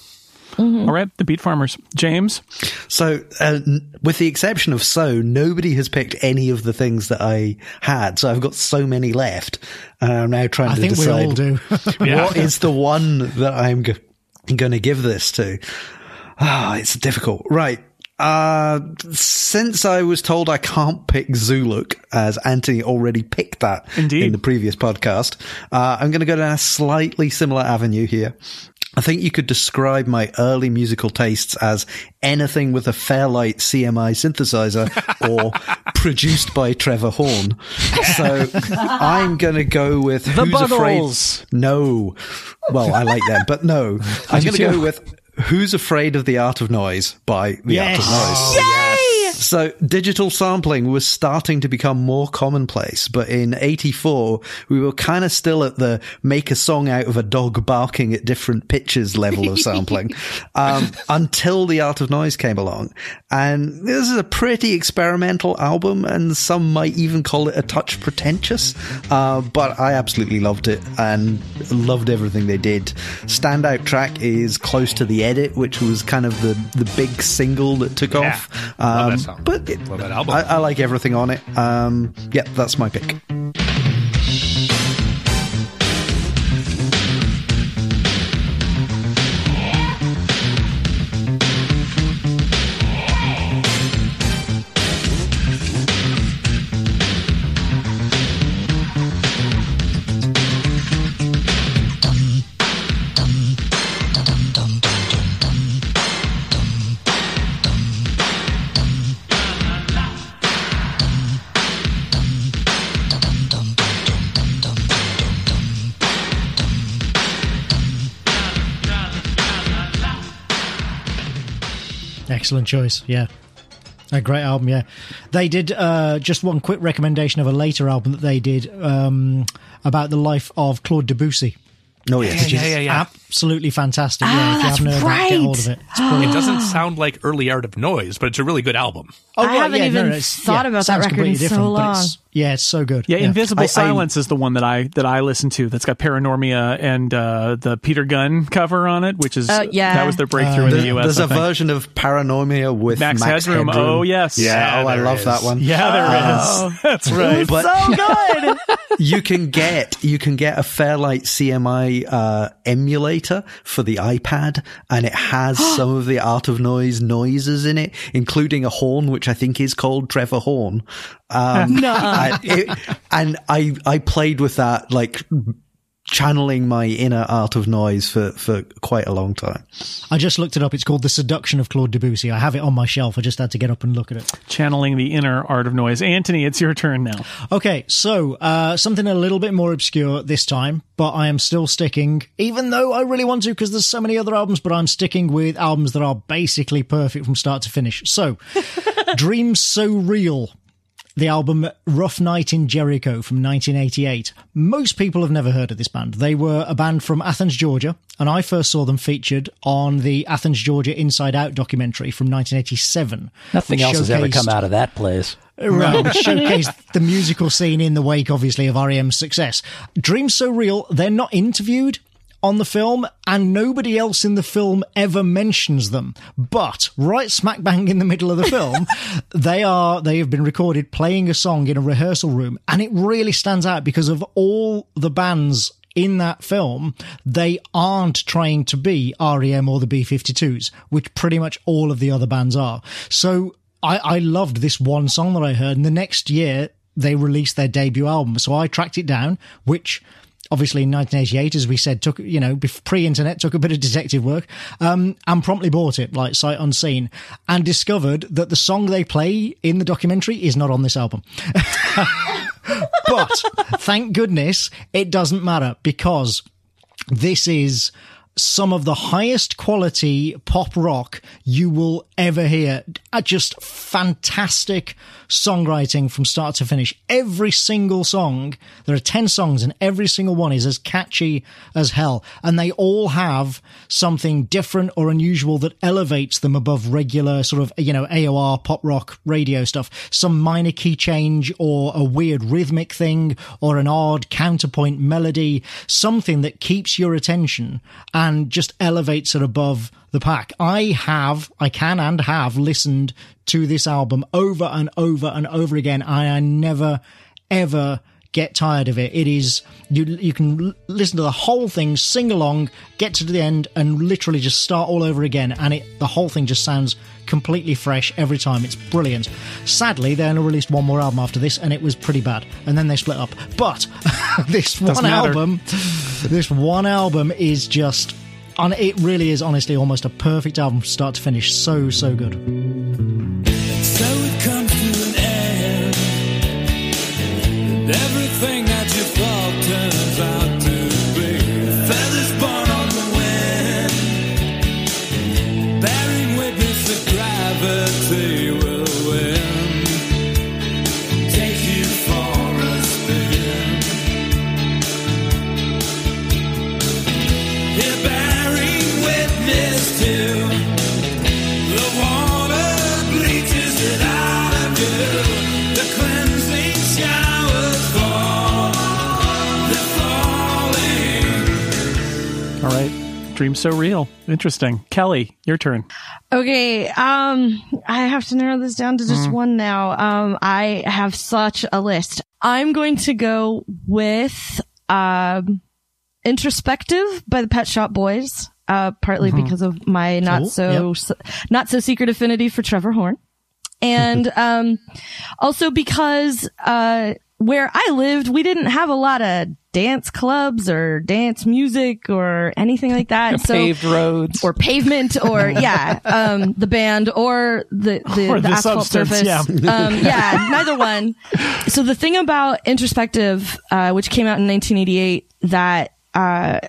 All right, the Beat Farmers. James. So, uh, n- with the exception of So, nobody has picked any of the things that I had. So I've got so many left. And I'm now trying I to think we decide all do. what is the one that I'm g- going to give this to. Ah, it's difficult. Right. Uh, since I was told I can't pick Zoolook, as Anthony already picked that Indeed. in the previous podcast, uh, I'm going to go down a slightly similar avenue here. I think you could describe my early musical tastes as anything with a Fairlight CMI synthesizer or produced by Trevor Horn. So I'm going to go with The Who's Afraid. No. Well, I like them, but no. I'm going to go with Who's Afraid of the Art of Noise by The Art of Noise. Yay! So digital sampling was starting to become more commonplace, but in 84, we were kind of still at the make a song out of a dog barking at different pitches level of sampling, um, until the art of noise came along. And this is a pretty experimental album and some might even call it a touch pretentious. Uh, but I absolutely loved it and loved everything they did. Standout track is close to the edit, which was kind of the, the big single that took Yeah. off. Um. But it, Love that album. I, I like everything on it. Um, yeah, that's my pick. Excellent choice. Yeah. A great album, yeah. They did uh, just one quick recommendation of a later album that they did um, about the life of Claude Debussy. Oh yes, which is yeah, yeah, yeah. absolutely fantastic. Ah, yeah, if you that's haven't heard that, get hold of it. It doesn't sound like early art of noise, but it's a really good album. Oh, I right, haven't yeah, even it's- thought yeah, about that sounds record in so different, but long. it's- yeah, it's so good. Yeah, Invisible I- I- Silence is the one that I that I listen to. That's got Paranoimia and uh, the Peter Gunn cover on it, which is Uh, yeah. that was their breakthrough Uh, in There- the U.S. There's I a think. version of Paranoimia with Max, Max, Headroom. Oh yes, Yeah, oh, I love is. that one. yeah, there is. That's right. But so good. you can get you can get a Fairlight CMI uh, emulator for the iPad, and it has some of the Art of Noise noises in it, including a horn, which I think is called Trevor Horn. Um, and, it- and I I played with that like channeling my inner art of noise for, for quite a long time. I just looked it up. It's called The Seduction of Claude Debussy. I have it on my shelf. I just had to get up and look at it. Channeling the inner art of noise. Anthony, it's your turn now. Okay, so uh, something a little bit more obscure this time, but I am still sticking, even though I really want to because there's so many other albums, but I'm sticking with albums that are basically perfect from start to finish. So, Dreams So Real. The album Rough Night in Jericho from 1988. Most people have never heard of this band. They were a band from Athens, Georgia, and I first saw them featured on the Athens, Georgia Inside Out documentary from 1987. Nothing else has ever come out of that place. Uh, right, which showcased the musical scene in the wake, obviously, of REM's success. Dreams So Real, they're not interviewed on the film, and nobody else in the film ever mentions them. But right smack bang in the middle of the film, they are they have been recorded playing a song in a rehearsal room, and it really stands out because of all the bands in that film, they aren't trying to be REM or the B52s, which pretty much all of the other bands are. So I, I loved this one song that I heard, and the next year they released their debut album. So I tracked it down, which obviously in 1988, as we said, took, you know, pre-internet, took a bit of detective work, um, and promptly bought it, like sight unseen, and discovered that the song they play in the documentary is not on this album. but thank goodness it doesn't matter because this is some of the highest quality pop rock you will ever hear. Just fantastic songwriting from start to finish. Every single song, there are 10 songs and every single one is as catchy as hell. And they all have something different or unusual that elevates them above regular sort of, you know, AOR pop rock radio stuff. Some minor key change or a weird rhythmic thing or an odd counterpoint melody, something that keeps your attention and just elevates it above the pack. I have, I can and have listened to this album over and over and over again. I, I never, ever get tired of it. It is, you, you can l- listen to the whole thing, sing along, get to the end and literally just start all over again. And it, the whole thing just sounds completely fresh every time. It's brilliant. Sadly, they only released one more album after this and it was pretty bad. And then they split up. But this one Doesn't matter. album, this one album is just, and it really is honestly almost a perfect album from start to finish. So, so good. So it comes to an end. Everything that you thought turns out to be feathers born on the wind. Bearing witness that gravity Dream so real. Interesting. Kelly, your turn. Okay, um, I have to narrow this down to just one now. Um, I have such a list. I'm going to go with um, "Introspective" by the Pet Shop Boys, uh, partly because of my not Cool. so not so secret affinity for Trevor Horn, and um, also because uh, where I lived, we didn't have a lot of dance clubs or dance music or anything like that. so Paved roads. or pavement or yeah um the band or the the, Or the, the asphalt surface yeah. um yeah neither one so the thing about introspective uh which came out in 1988 that uh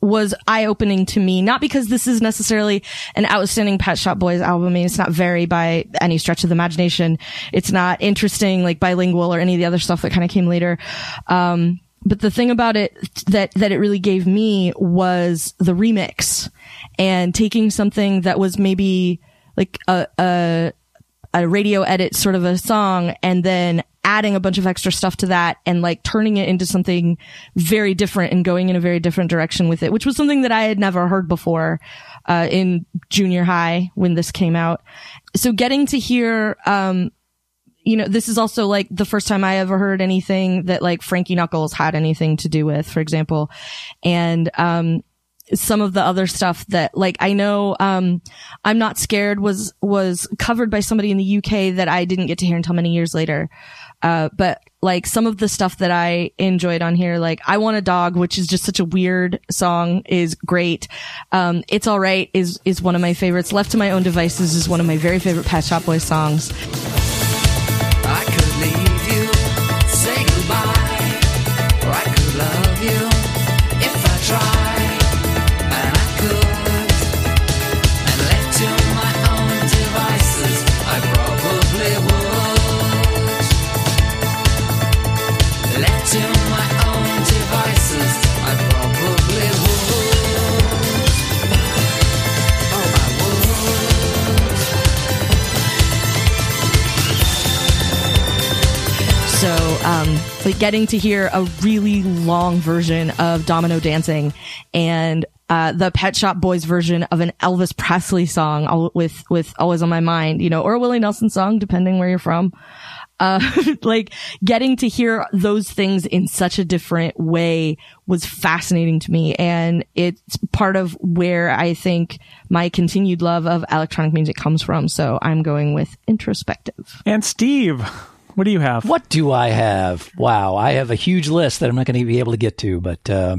was eye opening to me, not because this is necessarily an outstanding Pet Shop Boys album. I mean, it's not very by any stretch of the imagination. It's not interesting, like bilingual or any of the other stuff that kind of came later. Um, but the thing about it that, that it really gave me was the remix and taking something that was maybe like a, a, a radio edit sort of a song and then adding a bunch of extra stuff to that and like turning it into something very different and going in a very different direction with it, which was something that I had never heard before, uh, in junior high when this came out. So getting to hear, um, you know, this is also like the first time I ever heard anything that like Frankie Knuckles had anything to do with, for example. And, um, some of the other stuff that like I know um I'm not scared was was covered by somebody in the UK that I didn't get to hear until many years later. Uh but like some of the stuff that I enjoyed on here, like I Want a Dog, which is just such a weird song, is great. Um, it's All Right is, is one of my favorites. Left to My Own Devices is one of my very favorite Pet Shop Boys songs. I could leave like getting to hear a really long version of Domino Dancing and uh, the Pet Shop Boys version of an Elvis Presley song with with Always on My Mind, you know, or a Willie Nelson song, depending where you're from. Uh, like getting to hear those things in such a different way was fascinating to me, and it's part of where I think my continued love of electronic music comes from. So I'm going with introspective. And Steve, what do you have? What do I have? Wow, I have a huge list that I'm not going to be able to get to, but uh,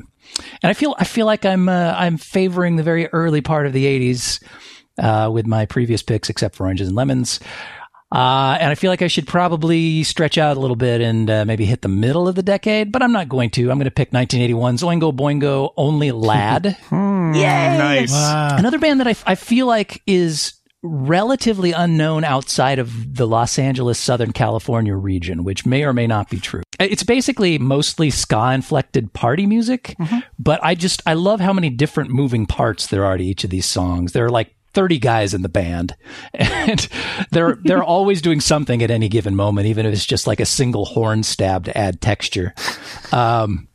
and I feel I feel like I'm uh, I'm favoring the very early part of the '80s uh, with my previous picks, except for oranges and lemons. Uh, and I feel like I should probably stretch out a little bit and uh, maybe hit the middle of the decade, but I'm not going to. I'm going to pick 1981's Oingo Boingo Only Lad. Yay! Nice. Another band that I, I feel like is relatively unknown outside of the Los Angeles, Southern California region, which may or may not be true. It's basically mostly ska inflected party music, but I just, I love how many different moving parts there are to each of these songs. There are like 30 guys in the band and they're they're always doing something at any given moment even if it's just like a single horn stab to add texture um,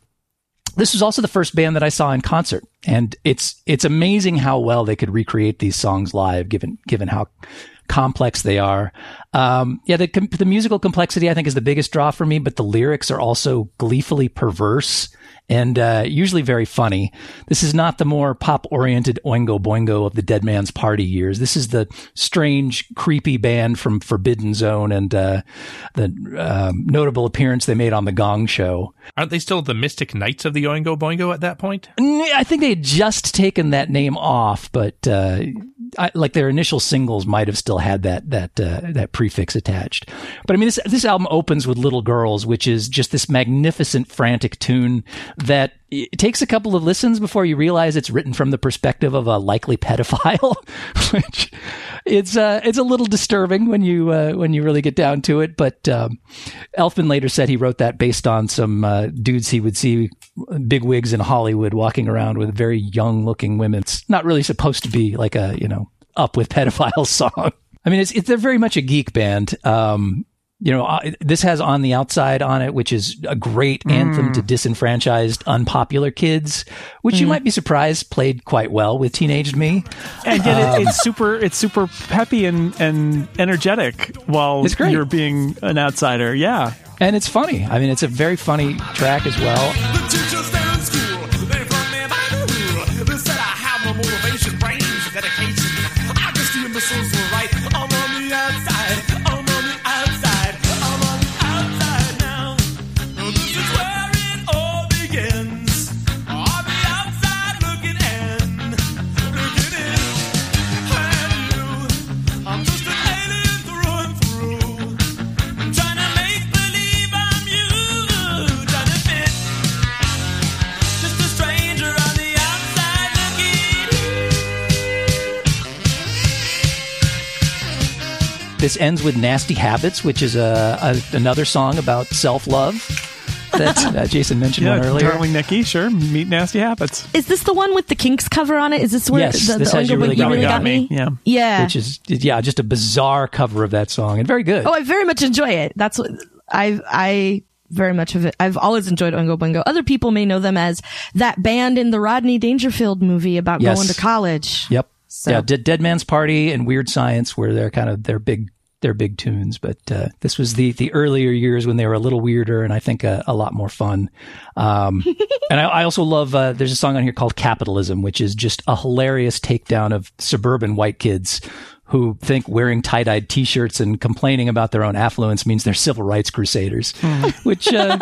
this was also the first band that I saw in concert, and it's it's amazing how well they could recreate these songs live, given given how complex they are. Um, yeah, the the musical complexity I think is the biggest draw for me, but the lyrics are also gleefully perverse and uh, usually very funny. This is not the more pop oriented Oingo Boingo of the Dead Man's Party years. This is the strange, creepy band from Forbidden Zone and uh, the um, notable appearance they made on the Gong Show. Aren't they still the Mystic Knights of the Oingo Boingo at that point? I think they had just taken that name off, but uh, I, like their initial singles might have still had that that uh, that prefix attached. But I mean, this this album opens with "Little Girls," which is just this magnificent, frantic tune that it takes a couple of listens before you realize it's written from the perspective of a likely pedophile, which it's uh, it's a little disturbing when you uh, when you really get down to it. But um, Elfman later said he wrote that based on some uh, dudes he would see big wigs in Hollywood walking around with very young looking women. It's not really supposed to be like a you know up with pedophiles song. I mean, it's, it's they're very much a geek band. Um, you know, uh, this has on the outside on it, which is a great anthem to disenfranchised, unpopular kids, which you might be surprised played quite well with teenaged me. and yet it, it's super it's super peppy and and energetic while It's great. you're being an outsider yeah And it's funny. I mean, it's a very funny track as well. This ends with Nasty Habits, which is a, a another song about self love that uh, Jason mentioned yeah one earlier. darling nikki sure meet nasty habits Is this the one with the Kinks cover on it? Is this where Yes, the, this the has You Really Got Me. really Got got me? yeah Yeah. Which is yeah, just a bizarre cover of that song and very good. Oh, I very much enjoy it. That's what I I very much of it. I've always enjoyed Oingo Boingo. Other people may know them as that band in the Rodney Dangerfield movie about Yes. going to college. Yep. So- Yeah, Dead, Dead Man's Party and Weird Science were their kind of their big their big tunes. But uh, this was the the earlier years when they were a little weirder and I think a, a lot more fun. Um, and I, I also love uh, there's a song on here called Capitalism, which is just a hilarious takedown of suburban white kids who think wearing tie dyed t shirts and complaining about their own affluence means they're civil rights crusaders, which uh,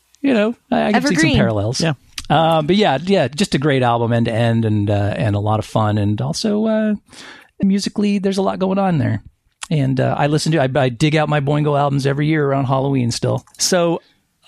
you know I, I can see some parallels. Yeah. Uh, but yeah, yeah, just a great album end to end and uh, and a lot of fun and also uh, musically there's a lot going on there. And uh, I listen to I, I dig out my Boingo albums every year around Halloween still. So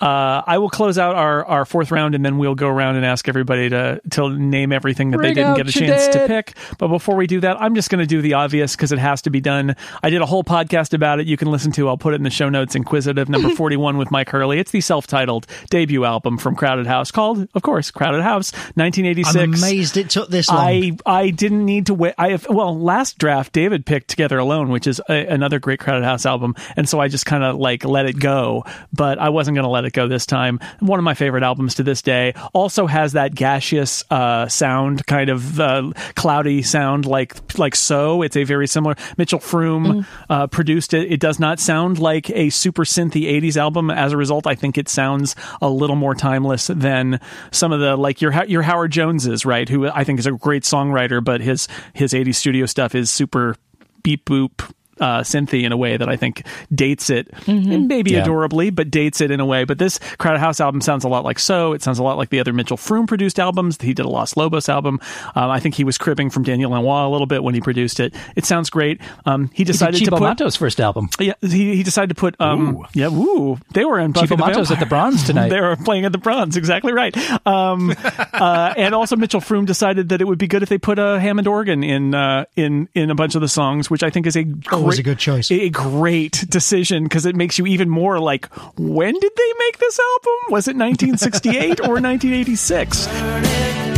uh, I will close out our, our fourth round and then we'll go around and ask everybody to to name everything that Bring they didn't get a your chance to pick. But before we do that, I'm just going to do the obvious because it has to be done. I did a whole podcast about it. You can listen to. I'll put it in the show notes. Inquisitive number 41 with Mike Hurley. It's the self-titled debut album from Crowded House called, of course, Crowded House, 1986. I'm amazed it took this long. I I didn't need to wait. I have, well, last draft David picked Together Alone, which is a, another great Crowded House album, and so I just kind of like let it go. But I wasn't going to let it this time. One of my favorite albums to this day. Also has that gaseous uh, sound, kind of uh, cloudy sound, like like so. It's a very similar. Mitchell Froom uh, produced it. It does not sound like a super synthy '80s album. As a result, I think it sounds a little more timeless than some of the like your your Howard Joneses, right? Who I think is a great songwriter, but his his '80s studio stuff is super beep boop. Uh, synthy in a way that I think dates it, maybe Yeah. adorably, but dates it in a way. But this Crowded House album sounds a lot like So. It sounds a lot like the other Mitchell Froom produced albums. He did a Los Lobos album. Um, I think he was cribbing from Daniel Lanois a little bit when he produced it. It sounds great. Um, he He did decided to put Matto's first album. yeah, he, he decided to put um yeah woo they were in Buffy Cibo the Matto's at the Vampire. Bronze tonight. they were playing at the Bronze exactly right um uh, and also Mitchell Froom decided that it would be good if they put a Hammond organ in uh in in a bunch of the songs which I think is a Always great, a good choice. a great decision because it makes you even more like when did they make this album was it 1968 or 1986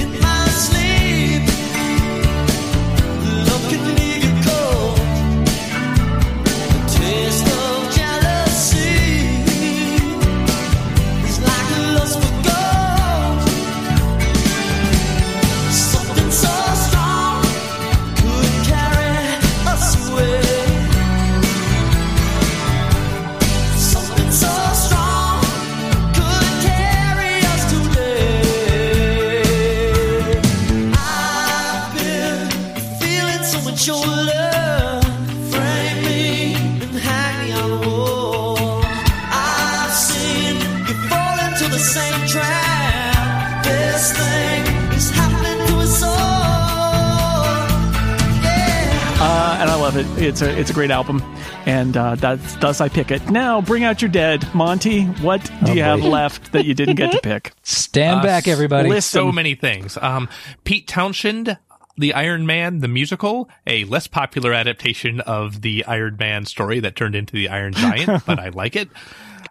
and I love it it's a it's a great album and uh, that's thus I pick it now bring out your dead Monty what do you have left that you didn't get to pick Stand Uh, back, everybody. list- so many things. Um, Pete Townshend, the Iron Man, the musical, a less popular adaptation of the Iron Man story that turned into the Iron Giant, but I like it.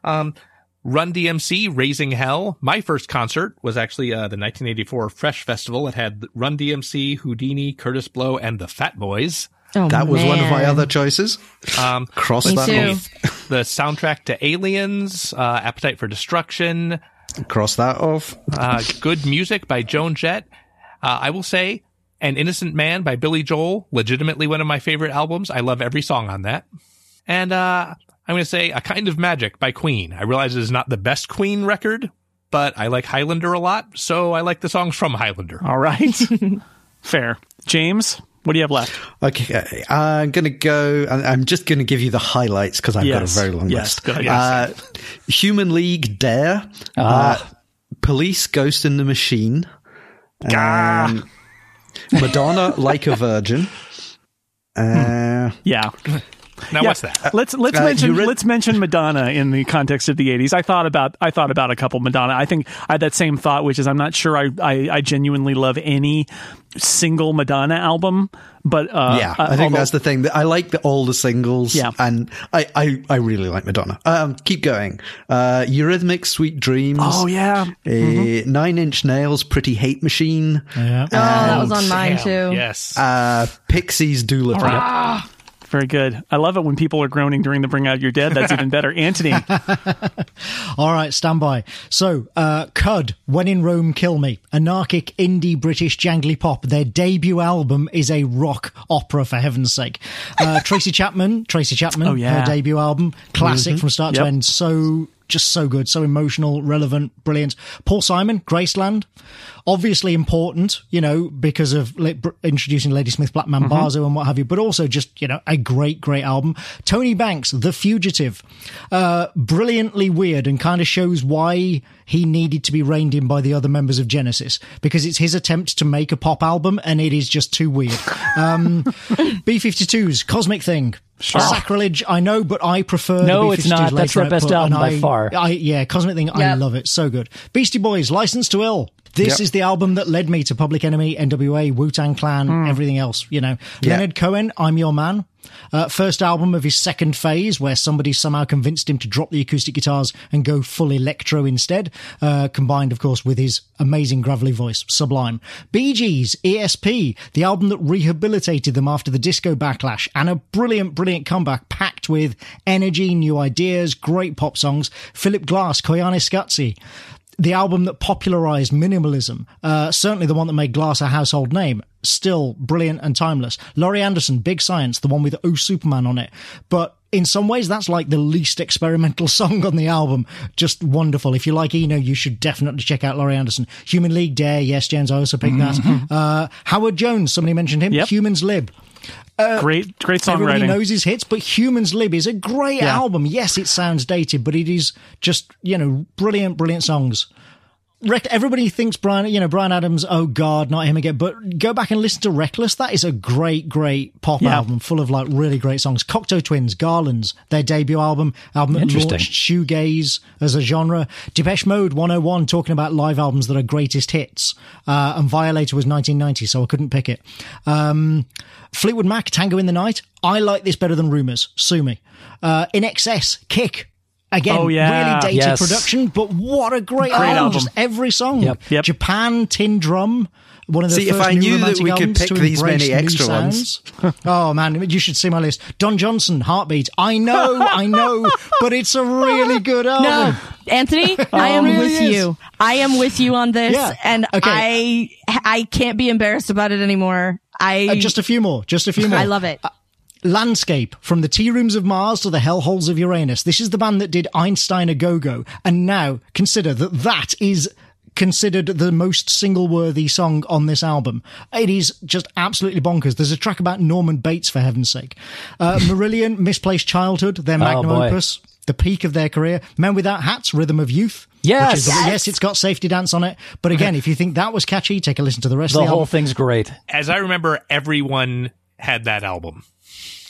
Um, Run DMC, Raising Hell. My first concert was actually uh, the 1984 Fresh Festival. It had Run DMC, Whodini, Kurtis Blow, and the Fat Boys. Oh, That was one of my other choices. Um, Cross that too. off. the soundtrack to Aliens, uh, Appetite for Destruction, Cross that off. uh, good music by Joan Jett. Uh, I will say, An Innocent Man by Billy Joel, legitimately one of my favorite albums. I love every song on that. And uh, I'm going to say A Kind of Magic by Queen. I realize it is not the best Queen record, but I like Highlander a lot, so I like the songs from Highlander. all right fair James what do you have left Okay, I'm going to go, I'm just going to give you the highlights because I've Yes. got a very long Yes, list. good idea. Uh, Human League Dare, uh, Police Ghost in the Machine, um, Madonna Like a Virgin. Uh, yeah Now, Yeah. what's that? Let's let's Uh, mention read- let's mention Madonna in the context of the '80s. I thought about I thought about a couple Madonna. I think I had that same thought, which is I'm not sure I I, I genuinely love any single Madonna album, but uh, yeah, uh, I think although- that's the thing. that I like the, all the singles, Yeah. and I, I, I really like Madonna. Um, keep going. Uh, Eurythmics, Sweet Dreams. Oh yeah, Uh, Nine Inch Nails, Pretty Hate Machine. Yeah. Oh, that was on mine too. Yes. Uh, Pixies, Dula Trip. Very good. I love it when people are groaning during the Bring Out Your Dead. That's even better. Anthony. All right, stand by. So, uh, Cud, When in Rome, Kill Me, anarchic indie British jangly pop. Their debut album is a rock opera, for heaven's sake. Uh, Tracy Chapman, Tracy Chapman, Oh, yeah. her debut album, classic Mhm. from start to end. So, just so good, so emotional, relevant, brilliant. Paul Simon, Graceland, obviously important, you know, because of introducing Ladysmith Black Mm-hmm. Mambazo and what have you, but also just, you know, a great, great album. Tony Banks, The Fugitive, uh, brilliantly weird and kind of shows why he needed to be reined in by the other members of Genesis because it's his attempt to make a pop album and it is just too weird. Um, B52's Cosmic Thing. Sacrilege, I know, but I prefer. No, the it's B52's not. That's later their best output, album and by I- far. I, yeah, Cosmic Thing, I love it. So good. Beastie Boys, License to Ill. This Yep. is the album that led me to Public Enemy, NWA, Wu Tang Clan, everything else, you know. Leonard Cohen, I'm Your Man. Uh, first album of his second phase, where somebody somehow convinced him to drop the acoustic guitars and go full electro instead, uh, combined, of course, with his amazing gravelly voice. Sublime. Bee Gees, ESP, the album that rehabilitated them after the disco backlash, and a brilliant, brilliant comeback packed with energy, new ideas, great pop songs. Philip Glass, Koyaanisqatsi the album that popularized minimalism, uh, certainly the one that made Glass a household name, still brilliant and timeless. Laurie Anderson, Big Science, the one with Oh Superman on it. But in some ways, that's like the least experimental song on the album. Just wonderful. If you like Eno, you should definitely check out Laurie Anderson. Human League Dare, yes, James, I also picked that. Uh, Howard Jones, somebody mentioned him. Yep. Humans Lib. Uh, great, great songwriting. Everybody knows his hits, but Humans Lib is a great Yeah. album. Yes, it sounds dated, but it is just, you know, brilliant, brilliant songs. Rec- everybody thinks Brian, you know, Bryan Adams, oh God, not him again. But go back and listen to Reckless. That is a great, great pop Yeah. album full of like really great songs. Cocteau Twins, Garlands, their debut album, album that launched shoegaze as a genre. Depeche Mode 101, talking about live albums that are greatest hits. Uh, and Violator was 1990, so I couldn't pick it. Um, Fleetwood Mac, Tango in the Night. I like this better than Rumors. Sue me. Uh, INXS, Kick. Again, Oh, yeah. really dated Yes. production, but what a great, Great album. album. Just every song. Yep. Yep. Japan, Tin Drum. One of the See, if first I new knew that romantic we could albums pick to these embrace many new extra ones. sounds. oh man, you should see my list. Don Johnson, Heartbeat. I know, I know, but it's a really good album. No, Anthony, I am really with is. you. I am with you on this, Yeah. and Okay. I I can't be embarrassed about it anymore. I Uh, just a few more. Just a few more. I love it. Landscape, from the tea rooms of Mars to the hellholes of Uranus. This is the band that did Einstein a Go Go. And now consider that that is considered the most single worthy song on this album. It is just absolutely bonkers. There's a track about Norman Bates, for heaven's sake. Uh, Marillion, Misplaced Childhood, their magnum boy. opus, the peak of their career. Men Without Hats, Rhythm of Youth. Yes. Which is the- yes, it's got Safety Dance on it. But again, if you think that was catchy, take a listen to the rest The of the whole album. thing's great. As I remember, everyone had that album.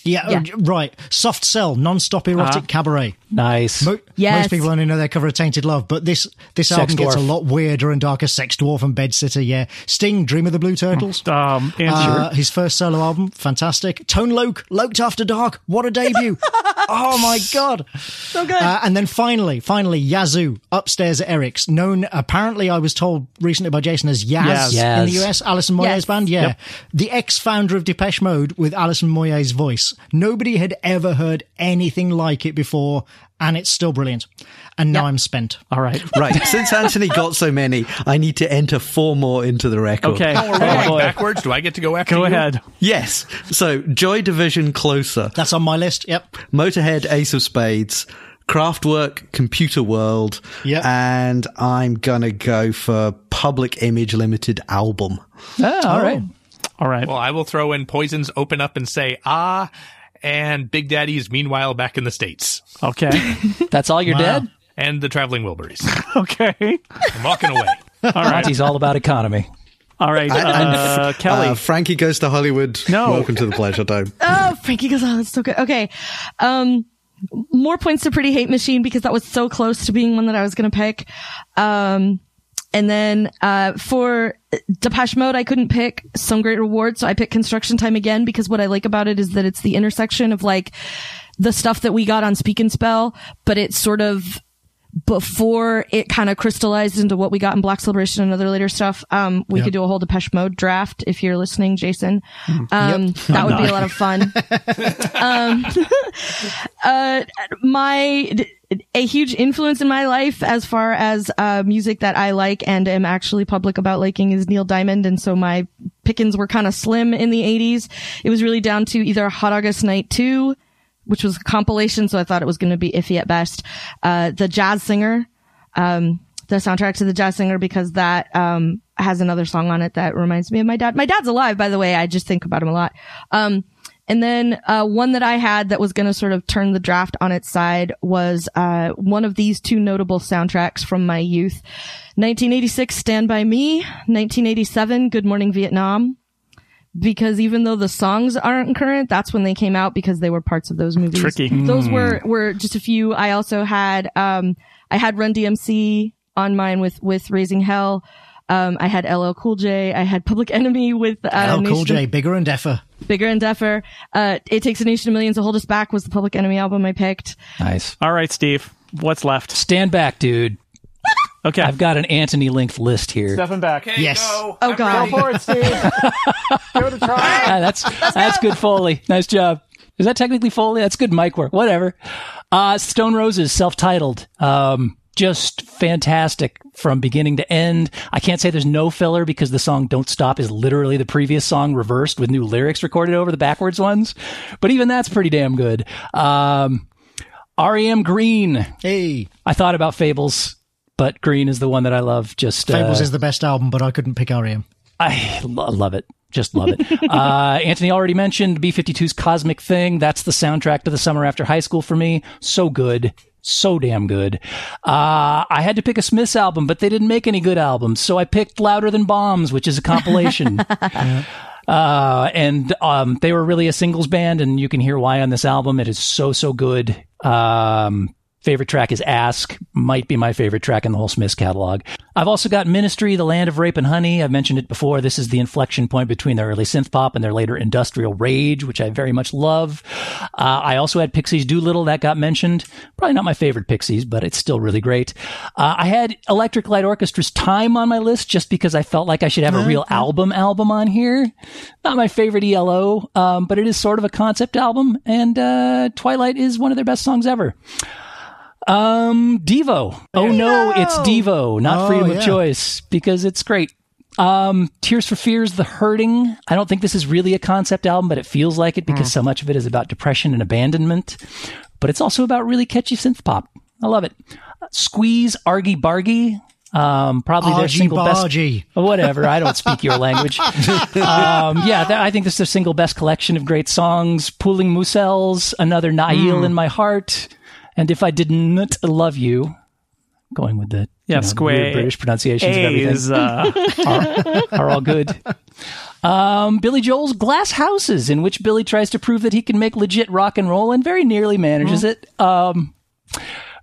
Yeah, Yeah. uh, right. Soft Cell, non-stop erotic cabaret. Nice. Mo- Yes. Most people only know their cover of Tainted Love, but this this Sex album gets a lot weirder and darker. Sex Dwarf and Bed Sitter, yeah. Sting, Dream of the Blue Turtles. Um, Uh, his first solo album, fantastic. Tone Loc, Loc-ed After Dark, what a debut! oh my god, So good. uh, and then finally, finally, Yazoo, upstairs at Eric's, known apparently, I was told recently by Jason as Yaz, Yaz. in the US, Alison Moyet's Yes. band, yeah. Yep. The ex-founder of Depeche Mode with Alison Moyet's voice. Nobody had ever heard anything like it before, and it's still brilliant. And now Yep. I'm spent. all right. Right. Since Anthony got so many, I need to enter four more into the record. Okay. Oh, we're going backwards. Do I get to go after Go you? ahead. Yes. So Joy Division Closer, That's on my list. Yep. Motorhead Ace of Spades, Kraftwerk Computer World, Yep. and I'm gonna go for Public Image Limited album. Ah, all right. All right. Well, I will throw in Poison's Open Up and Say Ah, and Big Daddy's Meanwhile Back in the States, Okay. That's all you're Wow. dead? and the Traveling Wilburys. okay. I'm walking away. All right. Monty's all about economy. All right. Uh, Kelly. Uh, Frankie goes to Hollywood. No. Welcome to the pleasure dome. Oh, Frankie Gonzalez, so good. Okay. Um, more points to Pretty Hate Machine because that was so close to being one that I was going to pick. Um, and then, uh, for Depeche Mode, I couldn't pick Some Great Reward. So I picked Construction Time again because what I like about it is that it's the intersection of like the stuff that we got on Speak and Spell, but it's sort of before it kind of crystallized into what we got in Black Celebration and other later stuff. Um, we Yep. could do a whole Depeche Mode draft if you're listening, Jason. Um, Yep. that I'm would be a lot of fun. um, uh, my a huge influence in my life as far as uh, music that I like and am actually public about liking is Neil Diamond, and so my pickings were kind of slim in the '80s. It was really down to either Hot August Night Two, which was a compilation, so I thought it was going to be iffy at best. Uh, the Jazz Singer, um, the soundtrack to the Jazz Singer, because that um, has another song on it that reminds me of my dad. My dad's alive, by the way. I just think about him a lot. Um, and then uh, one that I had that was going to sort of turn the draft on its side was uh, one of these two notable soundtracks from my youth: 1986, "Stand by Me," 1987, "Good Morning Vietnam." Because even though the songs aren't current, that's when they came out because they were parts of those movies. Tricky. Those Mm. were were just a few. I also had um I had Run DMC on mine with with Raising Hell. Um, I had LL Cool J. I had Public Enemy with uh, LL Cool J, bigger and deffer. Bigger and Deffer. Uh, It Takes a Nation of Millions to Hold Us Back was the Public Enemy album I picked. Nice. All right, Steve. What's left? Stand back, dude. Okay. I've got an Anthony linked list here. Stepping back. Yes. Oh God. Go for it, Steve. Give it a try. Ah, that's that's good Foley. Nice job. Is that technically Foley? That's good mic work. Whatever. Uh, Stone Roses, self-titled. Um, just fantastic from beginning to end. I can't say there's no filler because the song Don't Stop is literally the previous song reversed with new lyrics recorded over the backwards ones. But even that's pretty damn good. Um, REM Green. Hey. I thought about Fables, but Green is the one that I love. Just Fables uh, is the best album, but I couldn't pick REM. I lo- love it. Just love it. uh, Anthony already mentioned B 52's Cosmic Thing. That's the soundtrack to the summer after high school for me. So good. So damn good. Uh, I had to pick a Smiths album, but they didn't make any good albums. So I picked Louder Than Bombs, which is a compilation. Uh, and, um, they were really a singles band and you can hear why on this album. It is so, so good. Um, favorite track is Ask, might be my favorite track in the whole Smiths catalog. I've also got Ministry, The Land of Rape and Honey. I've mentioned it before. This is the inflection point between their early synth pop and their later industrial rage, which I very much love. Uh, I also had Pixies Doolittle that got mentioned. Probably not my favorite Pixies, but it's still really great. Uh, I had Electric Light Orchestra's Time on my list just because I felt like I should have a real album album on here. Not my favorite ELO, um, but it is sort of a concept album, and uh, Twilight is one of their best songs ever. Um, Devo. Oh no, it's Devo, not Oh, Freedom of yeah. Choice, because it's great. Um, Tears for Fears, The Hurting. I don't think this is really a concept album, but it feels like it because so much of it is about depression and abandonment. But it's also about really catchy synth pop. I love it. Squeeze, Argy Bargy. Um, probably their Argy single best. bargy. Whatever. I don't speak your language. um, yeah, that, I think this is their single best collection of great songs. Pulling Mussels, another Nail Hmm. in my heart, and if I didn't love you, going with the Yeah, you know, square weird British pronunciations of everything A's, uh, are, are all good. Um, Billy Joel's Glass Houses, in which Billy tries to prove that he can make legit rock and roll and very nearly manages it. Um,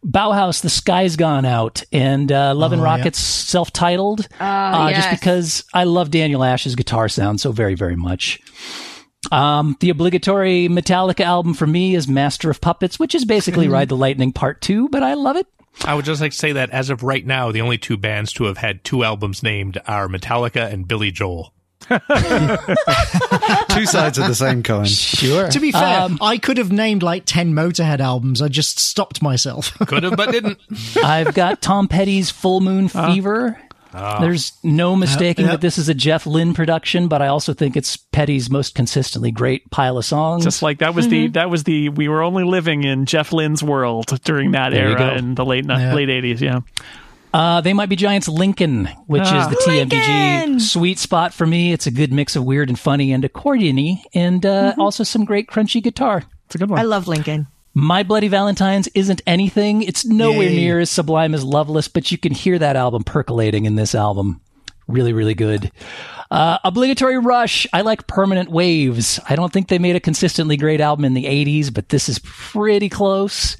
Bauhaus, The Sky's Gone Out, and uh, Love and Oh, yeah. Rockets, self-titled. uh, yes. Just because I love Daniel Ash's guitar sound so very, very much. Um, the obligatory Metallica album for me is Master of Puppets, which is basically Ride the Lightning Part 2, but I love it. I would just like to say that as of right now, the only two bands to have had two albums named are Metallica and Billy Joel. Two sides of the same coin. Sure. To be fair, Um, I could have named like 10 Motorhead albums. I just stopped myself. Could have, but didn't. I've got Tom Petty's Full Moon Fever. There's no mistaking yep. that this is a Jeff Lynne production, but I also think it's Petty's most consistently great pile of songs. just like that was the that was the we were only living in Jeff Lynne's world during that There era in the late Yeah. late eighties. Yeah, Uh, they might be Giants Lincoln, which Ah. is the TMBG Lincoln! sweet spot for me. It's a good mix of weird and funny and accordiony, and uh, also some great crunchy guitar. it's a good one. I love Lincoln. My Bloody Valentines isn't anything. It's nowhere Yay. near as sublime as Loveless, but you can hear that album percolating in this album. Really, really good. Uh, obligatory Rush. I like Permanent Waves. I don't think they made a consistently great album in the 80s, but this is pretty close.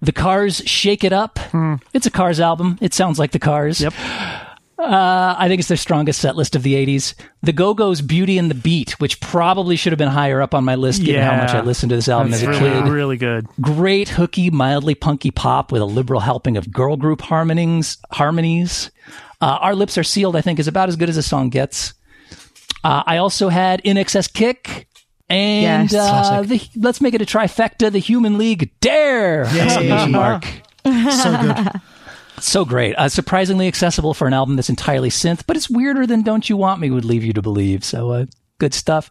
The Cars Shake It Up. It's a Cars album. It sounds like the Cars. Yep. Uh, I think it's their strongest set list of the 80s. The Go Go's Beauty and the Beat, which probably should have been higher up on my list given how much I listened to this album That's as a really, kid. really good. Great hooky, mildly punky pop with a liberal helping of girl group harmonies. Harmonies. Uh, Our Lips Are Sealed, I think, is about as good as a song gets. Uh, I also had INXS Kick. And Yes. uh, the, let's make it a trifecta. The Human League Dare! Yay. Exclamation mark. So good. So great. Uh, surprisingly accessible for an album that's entirely synth, but it's weirder than Don't You Want Me would leave you to believe. So, uh, good stuff.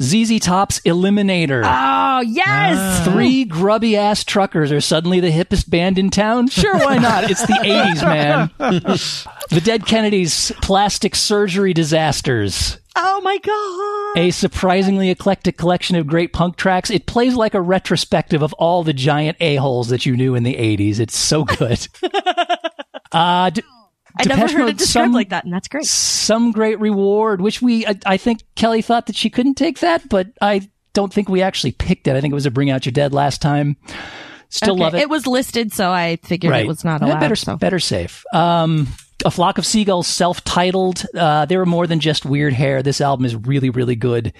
ZZ Top's Eliminator. Oh, yes. Three grubby ass truckers are suddenly the hippest band in town? Sure, why not? It's the 80s, man. the Dead Kennedys' Plastic Surgery Disasters. Oh my god. A surprisingly eclectic collection of great punk tracks. It plays like a retrospective of all the giant a-holes that you knew in the 80s. It's so good. uh, D- I never Depeche heard Mode, it described some- like that, and that's great. some great reward, which we, I, I think Kelly thought that she couldn't take that, but I don't think we actually picked it. I think it was a Bring Out Your Dead last time. Still Okay, love it. It was listed, so I figured it was not allowed. better, so. better safe. Um, a flock of seagulls, self-titled. Uh, there were more than just weird hair. This album is really, really good,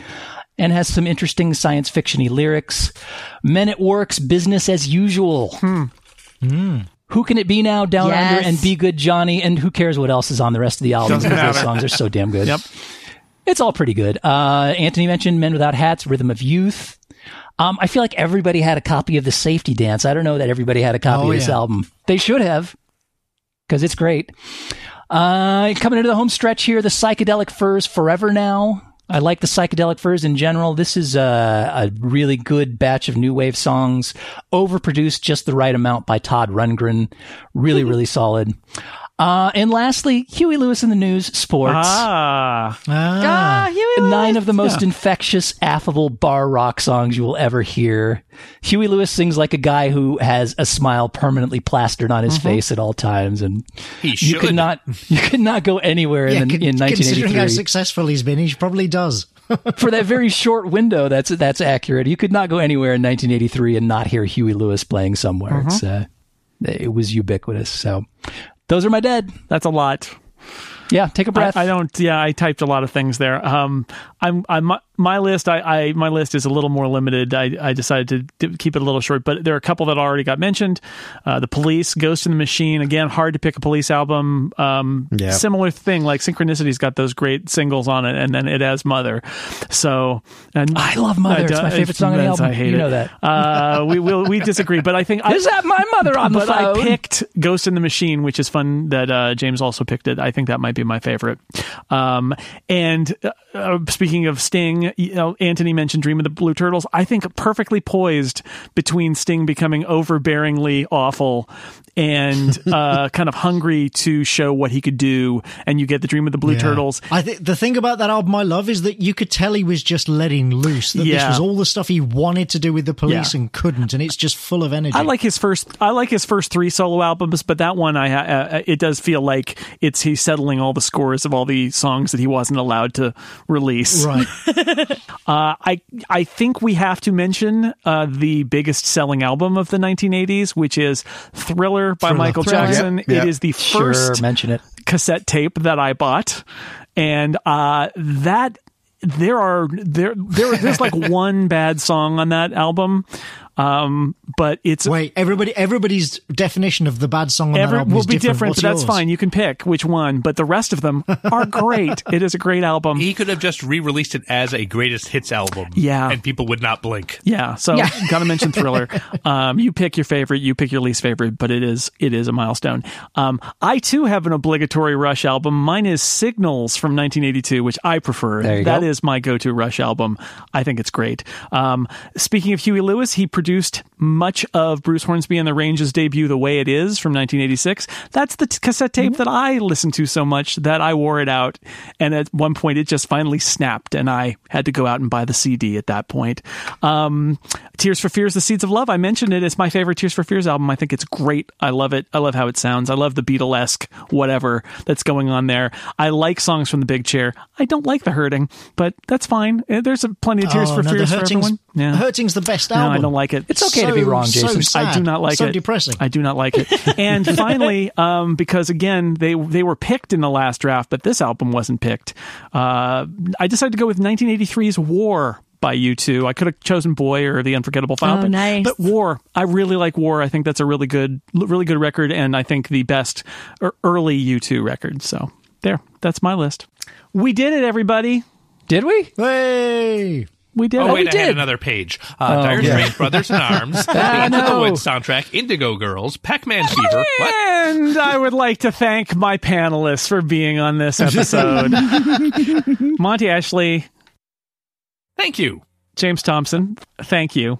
and has some interesting science fictiony lyrics. Men at Work's business as usual. Who can it be now? Down Yes. under and be good, Johnny. And who cares what else is on the rest of the album? Those songs are so damn good. Yep. It's all pretty good. Uh, Anthony mentioned Men Without Hats, Rhythm of Youth. Um, I feel like everybody had a copy of the Safety Dance. I don't know that everybody had a copy Oh, of this yeah. album. They should have, because it's great. Uh, coming into the home stretch here, the Psychedelic Furs Forever Now. I like the Psychedelic Furs in general. This is a, a really good batch of new wave songs, overproduced just the right amount by Todd Rundgren. Really, really solid. Uh, and lastly, Huey Lewis and the News, sports. Ah, Ah, Huey Nine of the most infectious, affable bar rock songs you will ever hear. Huey Lewis sings like a guy who has a smile permanently plastered on his face at all times, and He you could not you could not go anywhere Yeah, in, the, con- in considering how 1983 successful he's been, he probably does. for that very short window. That's that's accurate. You could not go anywhere in 1983 and not hear Huey Lewis playing somewhere. It's uh, it was ubiquitous. So those are my dead. that's a lot. Yeah, take a breath. I, I don't. Yeah, I typed a lot of things there. Um, I'm. I'm. My list. I. I my list is a little more limited. I. I decided to, to keep it a little short, but there are a couple that already got mentioned. Uh, the Police, Ghost in the Machine. Again, hard to pick a Police album. Um, Yeah. Similar thing. Like Synchronicity's got those great singles on it, and then it has Mother. So. And I love Mother. It's my favorite song on the That's- album. I hate You it. know that. Uh, we will. We disagree, but I think I, Is that my mother on the phone? I picked Ghost in the Machine, which is fun that uh, James also picked it. I think that might be my favorite. Um, and uh, uh, speaking of Sting, you know, Anthony mentioned Dream of the Blue Turtles. I think perfectly poised between Sting becoming overbearingly awful and uh, kind of hungry to show what he could do, and you get the Dream of the Blue Yeah. Turtles. I think the thing about that album I love is that you could tell he was just letting loose. That Yeah. this was all the stuff he wanted to do with the police Yeah. and couldn't, and it's just full of energy. I like his first. I like his first three solo albums, but that one, I uh, it does feel like it's he's settling all the scores of all the songs that he wasn't allowed to release. right. Uh, I I think we have to mention uh, the biggest selling album of the 1980s, which is Thriller by Thriller. Michael Thriller. Jackson. Yep, yep. It is the sure, first mention it. cassette tape that I bought, and uh, that there are there there there's like one bad song on that album, um, but it's Wait, everybody, everybody's definition of the bad song on that album will is be different, different, What's but that's fine. You can pick which one, but the rest of them are great. it is a great album. He could have just re-released it as a greatest hits album. Yeah. And people would not blink. Yeah, so Yeah. gotta mention Thriller. Um, you pick your favorite, you pick your least favorite, but it is it is a milestone. Um, I too have an obligatory Rush album. Mine is Signals from 1982, which I prefer. There you That go. is my go-to Rush album. I think it's great. Um, speaking of Huey Lewis, he produced produced much of Bruce Hornsby and the Range's debut, "The Way It Is" from 1986. That's the t- cassette tape that I listened to so much that I wore it out, and at one point it just finally snapped, and I had to go out and buy the CD at that point. Um, Tears for Fears, The Seeds of Love. I mentioned it. It's my favorite Tears for Fears album. I think it's great. I love it. I love how it sounds. I love the Beatlesque whatever that's going on there. I like songs from the Big Chair. I don't like the Hurting, but that's fine. Eh, There's a plenty of Tears oh, for no, Fears the for everyone. Yeah. The Hurting's the best album. no. I don't like it. It's okay to might be wrong, so Jason. sad, I do not like so it. depressing. I do not like it. And finally, um, because again they they were picked in the last draft, but this album wasn't picked. Uh, I decided to go with 1983's War by U2. I could have chosen Boy or The Unforgettable Fire, Oh, but, nice. but War. I really like War. I think that's a really good, really good record, and I think the best er- early U2 record. So there, that's my list. We did it, everybody. Did we? Hey! We did. Oh, it. wait, we I had another page. Uh, Oh, Dire yeah. Straits, Brothers in Arms, the the. Woods soundtrack, Indigo Girls, Pac-Man Fever. What? And I would like to thank my panelists for being on this episode. Monty Ashley, Thank you. James Thomson, thank you.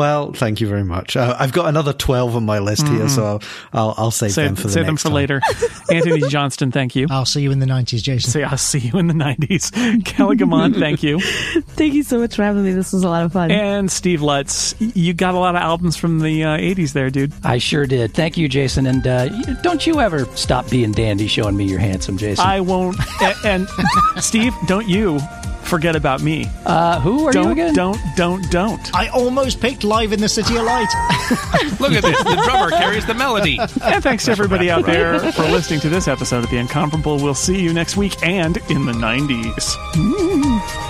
Well, thank you very much. Uh, I've got another 12 on my list here, so I'll, I'll save Save, them for the save them for time. later. Anthony Johnston, thank you. I'll see you in the 90s, Jason. Say I'll see you in the 90s. Kelly Guimont, thank you. Thank you so much for having me. This was a lot of fun. And Steve Lutz, you got a lot of albums from the uh, 80s there, dude. I sure did. Thank you, Jason. And uh, don't you ever stop being dandy showing me you're handsome, Jason. I won't. a- and Steve, don't you forget about me. uh, who are don't, you again? Don't, don't, don't. I almost picked Live in the City of Light. Look at this. The drummer carries the melody. And thanks to everybody out there for listening to this episode of The Incomparable. We'll see you next week and in the 90s.